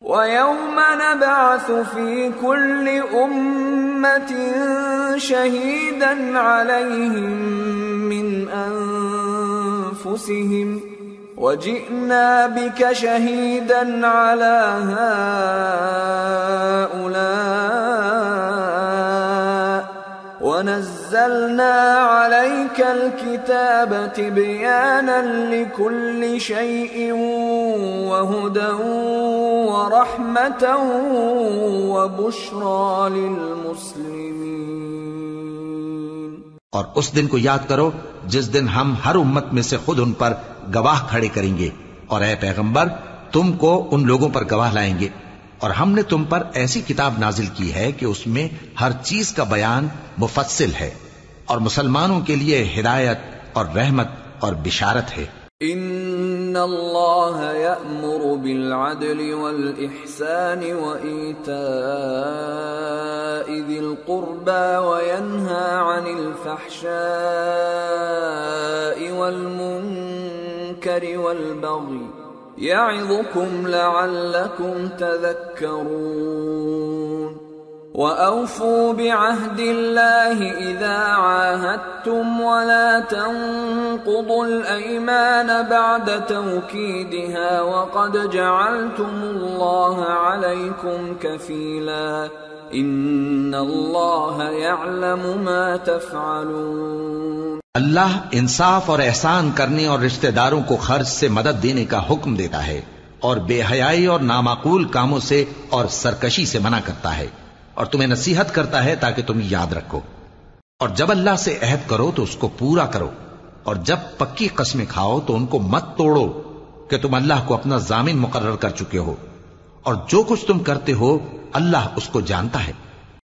وَيَوْمَ نَبْعَثُ فِي كُلِّ أُمَّةٍ شَهِيدًا عَلَيْهِمْ مِنْ أَنفُسِهِمْ وَجِئْنَا بِكَ شَهِيدًا عَلَى هَؤُلَاءِ ونزلنا عليك الكتاب تبيانا لكل شيء وهدى ورحمة وبشرى للمسلمين اور اس دن کو یاد کرو جس دن ہم ہر امت میں سے خود ان پر گواہ کھڑے کریں گے اور اے پیغمبر تم کو ان لوگوں پر گواہ لائیں گے۔ اور ہم نے تم پر ایسی کتاب نازل کی ہے کہ اس میں ہر چیز کا بیان مفصل ہے اور مسلمانوں کے لیے ہدایت اور رحمت اور بشارت ہے۔ ان اللہ یأمر بالعدل والإحسان وإیتاء ذی القربى وینہا عن الفحشاء والمنکر والبغی۔ يعظكم لعلكم تذكرون. وأوفوا بعهد الله إذا عاهدتم ولا تنقضوا الأيمان بعد توكيدها وقد جعلتم الله عليكم كفيلا. إن الله يعلم ما تفعلون. اللہ انصاف اور احسان کرنے اور رشتہ داروں کو خرچ سے مدد دینے کا حکم دیتا ہے اور بے حیائی اور نامعقول کاموں سے اور سرکشی سے منع کرتا ہے اور تمہیں نصیحت کرتا ہے تاکہ تم یاد رکھو۔ اور جب اللہ سے عہد کرو تو اس کو پورا کرو اور جب پکی قسمیں کھاؤ تو ان کو مت توڑو کہ تم اللہ کو اپنا ضامن مقرر کر چکے ہو اور جو کچھ تم کرتے ہو اللہ اس کو جانتا ہے۔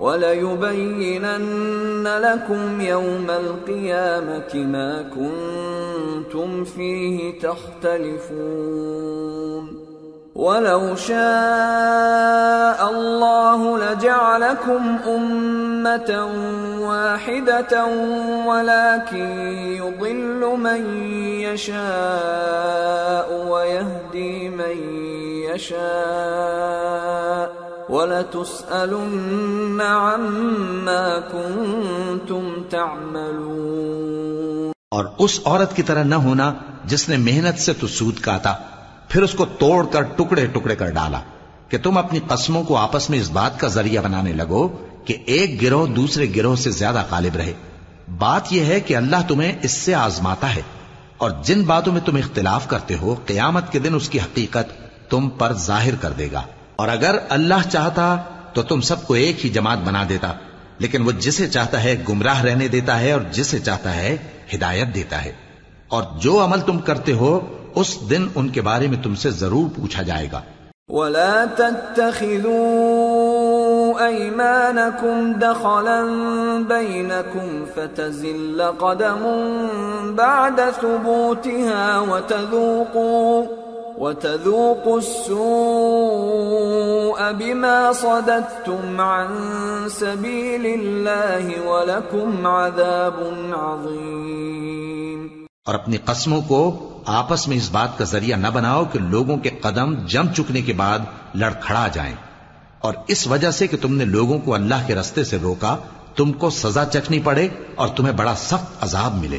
وَلَيُبَيِّنَنَّ لَكُمْ يَوْمَ الْقِيَامَةِ مَا كُنْتُمْ فِيهِ تَخْتَلِفُونَ. وَلَوْ شَاءَ اللَّهُ لَجَعَلَكُمْ أُمَّةً وَاحِدَةً وَلَكِنْ يُضِلُّ مَنْ يَشَاءُ وَيَهْدِي مَنْ يَشَاءُ. وَلَتُسْأَلُنَّ عَمَّا كُنْتُمْ تَعْمَلُونَ اور اس عورت کی طرح نہ ہونا جس نے محنت سے تو سود کاتا، پھر اس کو توڑ کر ٹکڑے ٹکڑے کر ڈالا کہ تم اپنی قسموں کو آپس میں اس بات کا ذریعہ بنانے لگو کہ ایک گروہ دوسرے گروہ سے زیادہ غالب رہے۔ بات یہ ہے کہ اللہ تمہیں اس سے آزماتا ہے اور جن باتوں میں تم اختلاف کرتے ہو، قیامت کے دن اس کی حقیقت تم پر ظاہر کر دے گا۔ اور اگر اللہ چاہتا تو تم سب کو ایک ہی جماعت بنا دیتا، لیکن وہ جسے چاہتا ہے گمراہ رہنے دیتا ہے اور جسے چاہتا ہے ہدایت دیتا ہے۔ اور جو عمل تم کرتے ہو، اس دن ان کے بارے میں تم سے ضرور پوچھا جائے گا۔ ولا تتخذوا ايمانكم دخلا بينكم فتزل قدم بعد ثبوتها وتذوقوا وتذوقوا السوء بما صددتم عن سبيل الله ولكم عذاب عظيم. اور اپنی قسموں کو آپس میں اس بات کا ذریعہ نہ بناؤ کہ لوگوں کے قدم جم چکنے کے بعد لڑکھڑا جائیں۔ اور اس وجہ سے کہ تم نے لوگوں کو اللہ کے رستے سے روکا، تم کو سزا چکنی پڑے اور تمہیں بڑا سخت عذاب ملے۔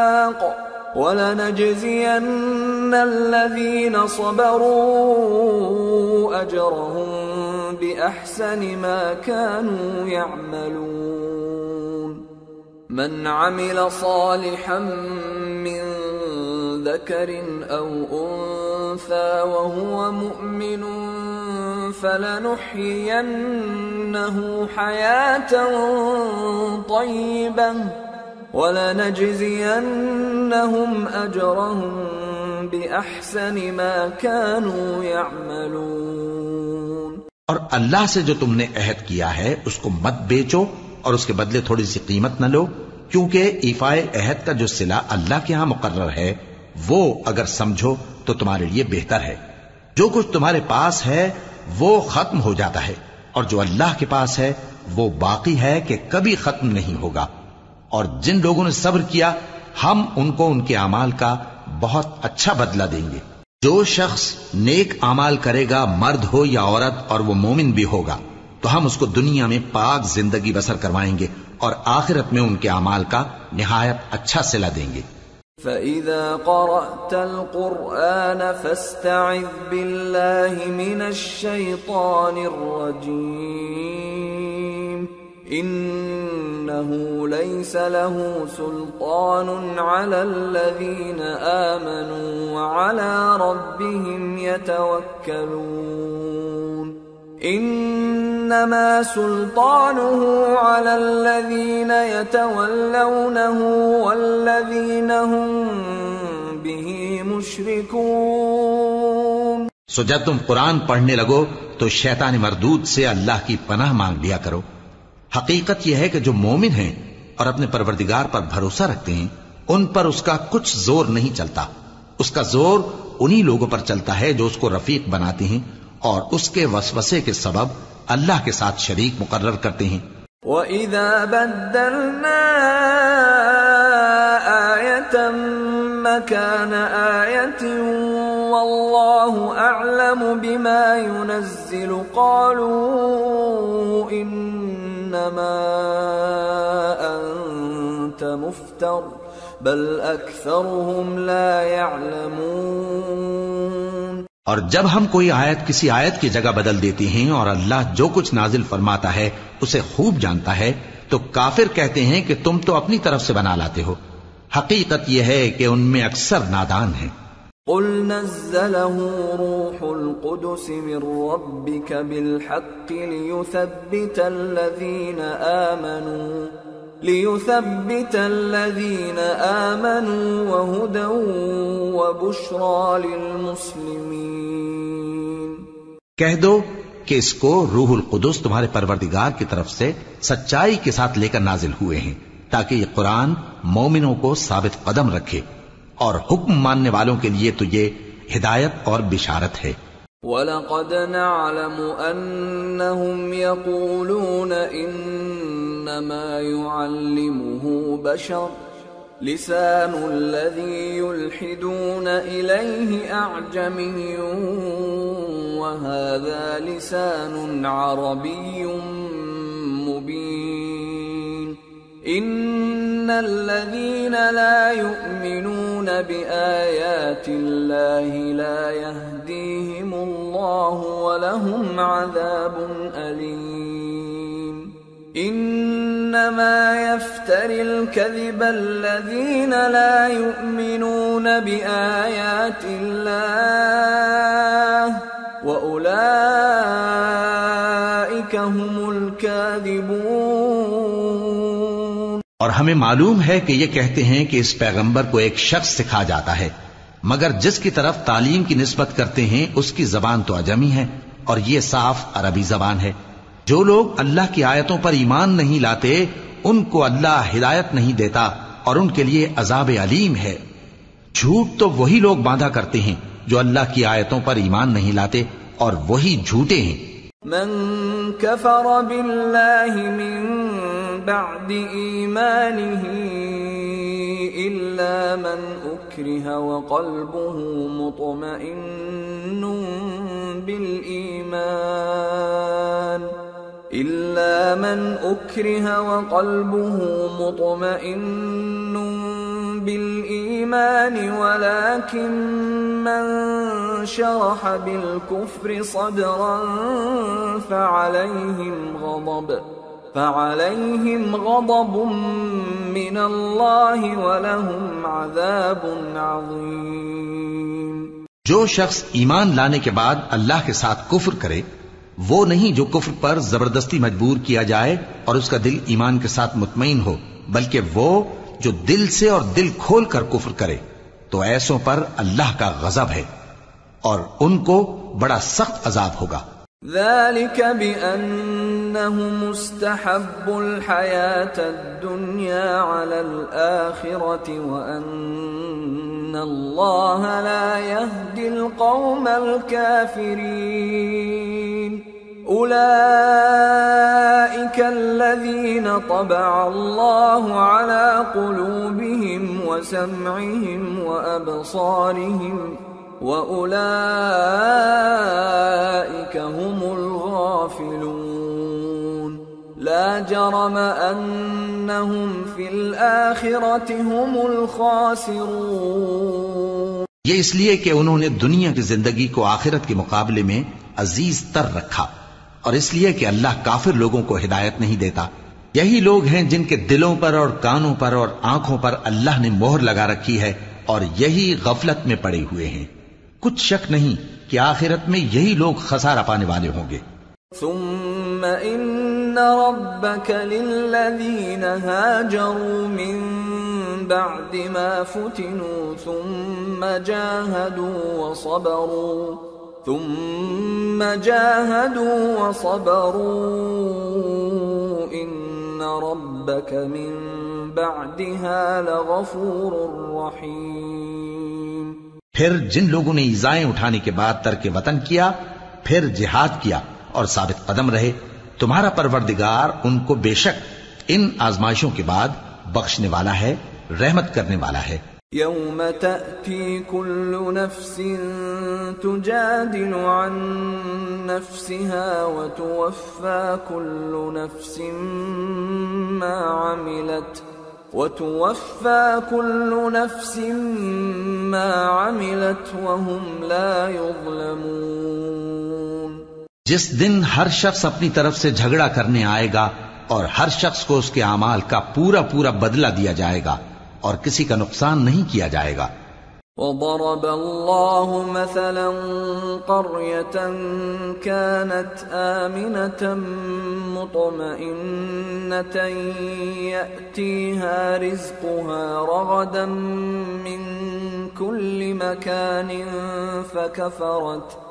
ولنجزين الذين صبروا اجرهم باحسن ما كانوا يعملون. من عمل صالحا من ذكر او انثى وهو مؤمن فلنحيينه حياه طيبه ولنجزينهم اجرهم باحسن ما كانوا يعملون. اور اللہ سے جو تم نے عہد کیا ہے، اس کو مت بیچو اور اس کے بدلے تھوڑی سی قیمت نہ لو، کیونکہ ایفائے عہد کا جو صلہ اللہ کے ہاں مقرر ہے، وہ اگر سمجھو تو تمہارے لیے بہتر ہے۔ جو کچھ تمہارے پاس ہے، وہ ختم ہو جاتا ہے، اور جو اللہ کے پاس ہے، وہ باقی ہے کہ کبھی ختم نہیں ہوگا۔ اور جن لوگوں نے صبر کیا، ہم ان کو ان کے اعمال کا بہت اچھا بدلہ دیں گے۔ جو شخص نیک اعمال کرے گا، مرد ہو یا عورت اور وہ مومن بھی ہوگا، تو ہم اس کو دنیا میں پاک زندگی بسر کروائیں گے اور آخرت میں ان کے اعمال کا نہایت اچھا صلہ دیں گے۔ فَإِذَا قَرَأْتَ الْقُرْآنَ فَاسْتَعِذْ بِاللَّهِ مِنَ الشَّيْطَانِ الرَّجِيمِ إِنَّهُ لَيْسَ لَهُ سُلْطَانٌ عَلَى الَّذِينَ آمَنُوا وَعَلَى رَبِّهِمْ يَتَوَكَّلُونَ انما سلطانه على الذين يتولونه والذين هم به مشركون سو جب تم قرآن پڑھنے لگو تو شیطان مردود سے اللہ کی پناہ مانگ لیا کرو۔ حقیقت یہ ہے کہ جو مومن ہیں اور اپنے پروردگار پر بھروسہ رکھتے ہیں، ان پر اس کا کچھ زور نہیں چلتا۔ اس کا زور انہی لوگوں پر چلتا ہے جو اس کو رفیق بناتے ہیں اور اس کے وسوسے کے سبب اللہ کے ساتھ شریک مقرر کرتے ہیں۔ وَإِذَا بَدَّلْنَا آيَةً مَكَانَ آيَةٍ وَاللَّهُ أَعْلَمُ بِمَا يُنَزِّلُ قَالُوا إِنَّ إِنَّمَا أَنْتَ مُفْتَرٍ، بَلْ أَكْثَرُهُمْ لَا يَعْلَمُونَ. اور جب ہم کوئی آیت کسی آیت کی جگہ بدل دیتی ہیں اور اللہ جو کچھ نازل فرماتا ہے اسے خوب جانتا ہے، تو کافر کہتے ہیں کہ تم تو اپنی طرف سے بنا لاتے ہو۔ حقیقت یہ ہے کہ ان میں اکثر نادان ہیں۔ قل نزله روح القدس من ربك بالحق ليثبت الذين آمنوا، ليثبت الذين آمنوا وهدى وبشرى للمسلمين۔ کہہ دو کہ اس کو روح القدس تمہارے پروردگار کی طرف سے سچائی کے ساتھ لے کر نازل ہوئے ہیں، تاکہ یہ قرآن مومنوں کو ثابت قدم رکھے۔ اور حکم ماننے والوں کے لیے تو یہ ہدایت اور بشارت ہے۔ وَلَقَدْ نَعْلَمُ أَنَّهُمْ يَقُولُونَ إِنَّمَا يُعَلِّمُهُ بَشَرٌ لِسَانُ الَّذِي يُلْحِدُونَ إِلَيْهِ أَعْجَمِيٌّ وَهَذَا لِسَانٌ عَرَبِيٌّ مُبِينٌ إِنَّ الذين لا يؤمنون بآيات الله لا يهديهم الله ولهم عذاب أليم. إنما يفتري الكذب الذين لا يؤمنون بآيات الله وأولئك هم الكاذبون. اور ہمیں معلوم ہے کہ یہ کہتے ہیں کہ اس پیغمبر کو ایک شخص سکھا جاتا ہے، مگر جس کی طرف تعلیم کی نسبت کرتے ہیں، اس کی زبان تو اجمی ہے، اور یہ صاف عربی زبان ہے۔ جو لوگ اللہ کی آیتوں پر ایمان نہیں لاتے، ان کو اللہ ہدایت نہیں دیتا، اور ان کے لیے عذاب علیم ہے۔ جھوٹ تو وہی لوگ باندھا کرتے ہیں جو اللہ کی آیتوں پر ایمان نہیں لاتے، اور وہی جھوٹے ہیں۔ من كفر بالله من بعد إيمانه إلا من أكره وقلبه مطمئن بالإيمان إلا من أكره وقلبه مطمئن بالإيمان، ولكن من شرح بالكفر صدرا فعليهم غضب. فعليهم غضب من الله ولهم عذاب عظيم. جو شخص ایمان لانے کے بعد اللہ کے ساتھ کفر کرے، وہ نہیں جو کفر پر زبردستی مجبور کیا جائے اور اس کا دل ایمان کے ساتھ مطمئن ہو، بلکہ وہ جو دل سے اور دل کھول کر کفر کرے، تو ایسوں پر اللہ کا غضب ہے اور ان کو بڑا سخت عذاب ہوگا۔ ذلك بأنهم استحبوا الحياة الدنيا على الآخرة وأن الله لا يهدي القوم الكافرين۔ أولئك الذين طبع الله على قلوبهم وسمعهم وأبصارهم وأولئك هم الغافلون لا جرم أنهم في الآخرة هم الخاسرون یہ اس لیے کہ انہوں نے دنیا کی زندگی کو آخرت کے مقابلے میں عزیز تر رکھا۔ اور اس لیے کہ اللہ کافر لوگوں کو ہدایت نہیں دیتا۔ یہی لوگ ہیں جن کے دلوں پر اور کانوں پر اور آنکھوں پر اللہ نے مہر لگا رکھی ہے اور یہی غفلت میں پڑے ہوئے ہیں۔ کچھ شک نہیں کہ آخرت میں یہی لوگ خسارہ پانے والے ہوں گے۔ ثم إن ربك للذين هاجروا من بعد ما فتنوا ثم جاهدوا وصبروا۔ ثم جاهدوا وصبروا. إن ربك من بعدها لغفور رحيم. پھر جن لوگوں نے ایزائیں اٹھانے کے بعد ترک وطن کیا، پھر جہاد کیا اور ثابت قدم رہے، تمہارا پروردگار ان کو بے شک ان آزمائشوں کے بعد بخشنے والا ہے، رحمت کرنے والا ہے۔ يوم تأتي كل نفس تجادل عن نفسها وتوفى كل نفس ما عملت وتوفى كل نفس ما عملت وهم لا يظلمون جس دن ہر شخص اپنی طرف سے جھگڑا کرنے آئے گا اور ہر شخص کو اس کے اعمال کا پورا پورا بدلہ دیا جائے گا اور کسی کا نقصان نہیں کیا جائے گا۔ وضرب الله مثلا قرية كانت آمنة مطمئنة يأتيها رزقها رغدا من كل مكان فكفرت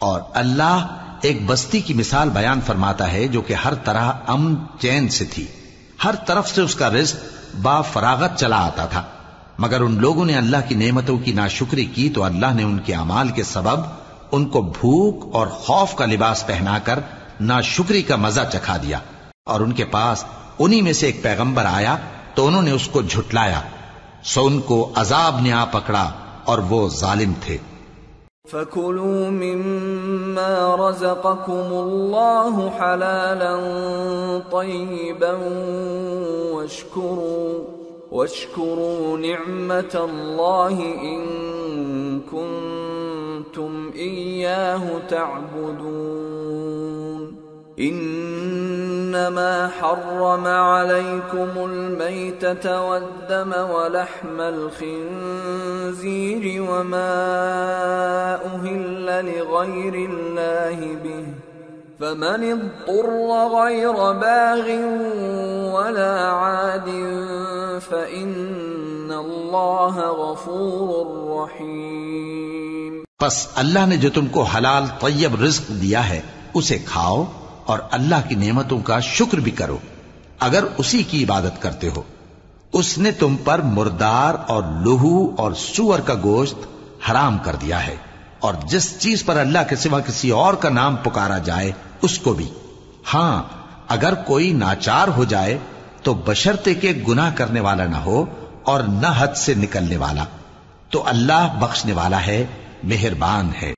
اور اللہ ایک بستی کی مثال بیان فرماتا ہے جو کہ ہر طرح امن چین سے تھی۔ ہر طرف سے اس کا رزق با فراغت چلا آتا تھا۔ مگر ان لوگوں نے اللہ کی نعمتوں کی ناشکری کی تو اللہ نے ان کے اعمال کے سبب ان کو بھوک اور خوف کا لباس پہنا کر ناشکری کا مزہ چکھا دیا۔ اور ان کے پاس انہی میں سے ایک پیغمبر آیا تو انہوں نے اس کو جھٹلایا۔ سو ان کو عذاب نے آ پکڑا اور وہ ظالم تھے۔ فَكُلُوا مِمَّا رَزَقَكُمُ اللَّهُ حَلَالًا طَيِّبًا وَاشْكُرُوا وَاشْكُرُوا نِعْمَةَ اللَّهِ إِن كنتم إِيَّاهُ تَعْبُدُونَ انما حرم عليكم الميتة والدم ولحم الخنزير وما اهل لغير الله به فمن اضطر غير باغ ولا عاد فإن الله غفور رحيم پس اللہ نے جو تم کو حلال طیب رزق دیا ہے، اسے کھاؤ۔ اور اللہ کی نعمتوں کا شکر بھی کرو۔ اگر اسی کی عبادت کرتے ہو، اس نے تم پر مردار اور لہو اور سور کا گوشت حرام کر دیا ہے۔ اور جس چیز پر اللہ کے سوا کسی اور کا نام پکارا جائے، اس کو بھی۔ ہاں اگر کوئی ناچار ہو جائے، تو بشرتے کے گناہ کرنے والا نہ ہو اور نہ حد سے نکلنے والا۔ تو اللہ بخشنے والا ہے، مہربان ہے۔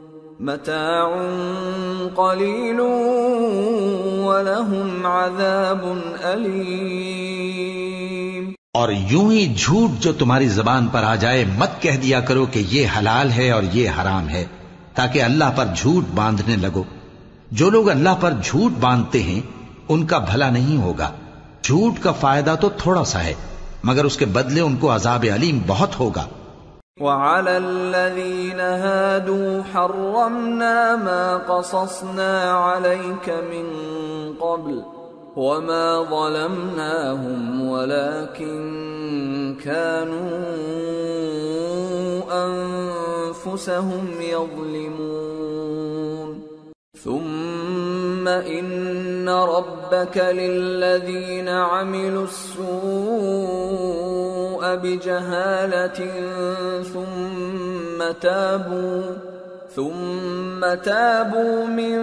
متاع قلیل ولہم عذاب علیم اور یوں ہی جھوٹ جو تمہاری زبان پر آ جائے، مت کہہ دیا کرو کہ یہ حلال ہے اور یہ حرام ہے، تاکہ اللہ پر جھوٹ باندھنے لگو۔ جو لوگ اللہ پر جھوٹ باندھتے ہیں، ان کا بھلا نہیں ہوگا۔ جھوٹ کا فائدہ تو تھوڑا سا ہے، مگر اس کے بدلے ان کو عذاب علیم بہت ہوگا۔ وعلى الذين هادوا حرمنا ما قصصنا عليك من قبل وما ظلمناهم ولكن كانوا أنفسهم يظلمون. ثم إن ربك للذين عملوا السوء بجهالة ثم تابوا ثم تابوا من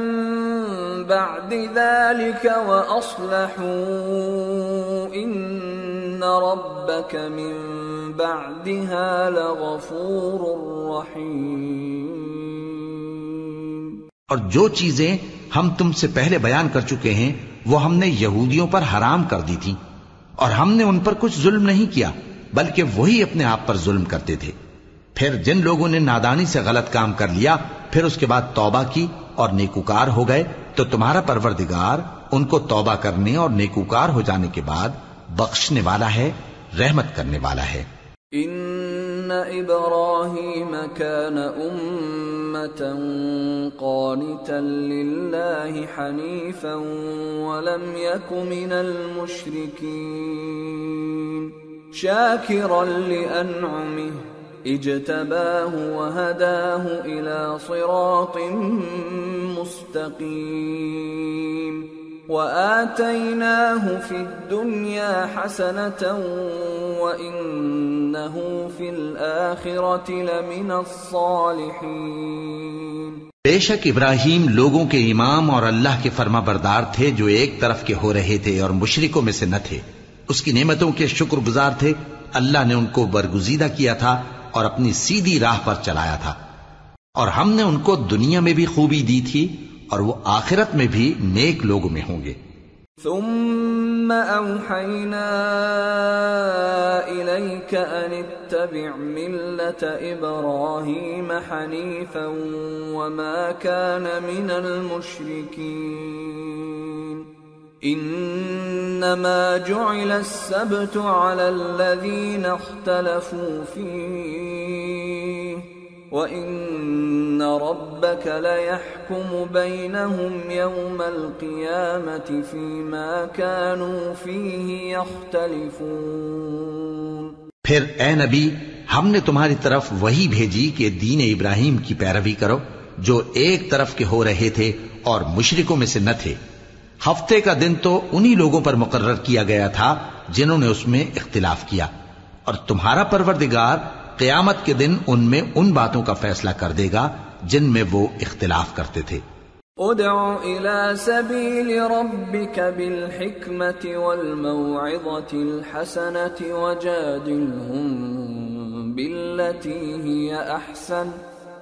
بعد ذلك وأصلحوا. إن ربك من بعدها لغفور رحيم. اور جو چیزیں ہم تم سے پہلے بیان کر چکے ہیں، وہ ہم نے یہودیوں پر حرام کر دی تھی اور ہم نے ان پر کچھ ظلم نہیں کیا۔ بلکہ وہی اپنے آپ پر ظلم کرتے تھے۔ پھر جن لوگوں نے نادانی سے غلط کام کر لیا، پھر اس کے بعد توبہ کی اور نیکوکار ہو گئے، تو تمہارا پروردگار ان کو توبہ کرنے اور نیکوکار ہو جانے کے بعد بخشنے والا ہے، رحمت کرنے والا ہے۔ ان ابراہیم كان امتا قانتا للہ حنیفا ولم یک من المشرکین۔ شاكرا لأنعمه، اجتباه وهداه إلى صراط مستقيم. وآتيناه في الدنيا حسنة وإنه في الآخرة لمن الصالحين. بے شک ابراہیم لوگوں کے امام اور اللہ کے فرما بردار تھے جو ایک طرف کے ہو رہے تھے اور مشرکوں میں سے نہ تھے۔ اس کی نعمتوں کے شکر گزار تھے۔ اللہ نے ان کو برگزیدہ کیا تھا اور اپنی سیدھی راہ پر چلایا تھا۔ اور ہم نے ان کو دنیا میں بھی خوبی دی تھی اور وہ آخرت میں بھی نیک لوگ میں ہوں گے۔ ثم اوحینا الیک ان اتبع ملت ابراہیم حنیفا وما كان من المشرکین انما جعل السبت على الذين اختلفوا فيه وَإِنَّ رَبَّكَ لَيَحْكُمُ بَيْنَهُمْ يَوْمَ الْقِيَامَةِ فِيمَا كَانُوا فِيهِ يَخْتَلِفُونَ پھر اے نبی، ہم نے تمہاری طرف وہی بھیجی کہ دین ابراہیم کی پیروی کرو جو ایک طرف کے ہو رہے تھے اور مشرکوں میں سے نہ تھے۔ ہفتے کا دن تو انہی لوگوں پر مقرر کیا گیا تھا جنہوں نے اس میں اختلاف کیا۔ اور تمہارا پروردگار قیامت کے دن ان میں ان باتوں کا فیصلہ کر دے گا جن میں وہ اختلاف کرتے تھے۔ ادع الى سبيل ربك بالحكمة والموعظة الحسنة وجادلهم بالتي هي احسن۔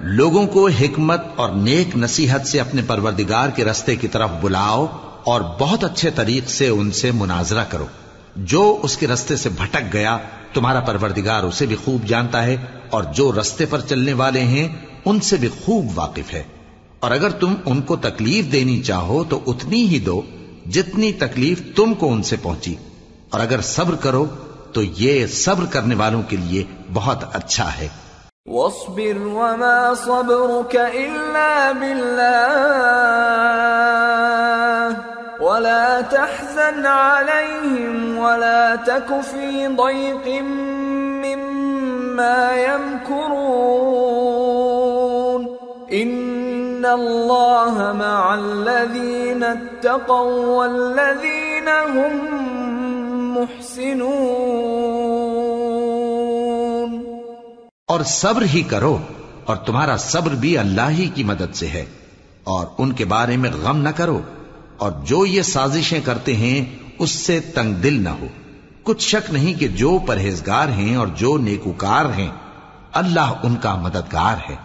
لوگوں کو حکمت اور نیک نصیحت سے اپنے پروردگار کے رستے کی طرف بلاؤ اور بہت اچھے طریق سے ان سے مناظرہ کرو۔ جو اس کے رستے سے بھٹک گیا، تمہارا پروردگار اسے بھی خوب جانتا ہے اور جو رستے پر چلنے والے ہیں، ان سے بھی خوب واقف ہے۔ اور اگر تم ان کو تکلیف دینی چاہو، تو اتنی ہی دو جتنی تکلیف تم کو ان سے پہنچی۔ اور اگر صبر کرو، تو یہ صبر کرنے والوں کے لیے بہت اچھا ہے۔ واصبر وما صبرك إلا بالله. ولا تحزن عليهم ولا تك في ضيق مما يمكرون. إن الله مع الذين اتقوا والذين هم محسنون. اور صبر ہی کرو اور تمہارا صبر بھی اللہ ہی کی مدد سے ہے اور ان کے بارے میں غم نہ کرو اور جو یہ سازشیں کرتے ہیں، اس سے تنگ دل نہ ہو۔ کچھ شک نہیں کہ جو پرہیزگار ہیں اور جو نیکوکار ہیں، اللہ ان کا مددگار ہے۔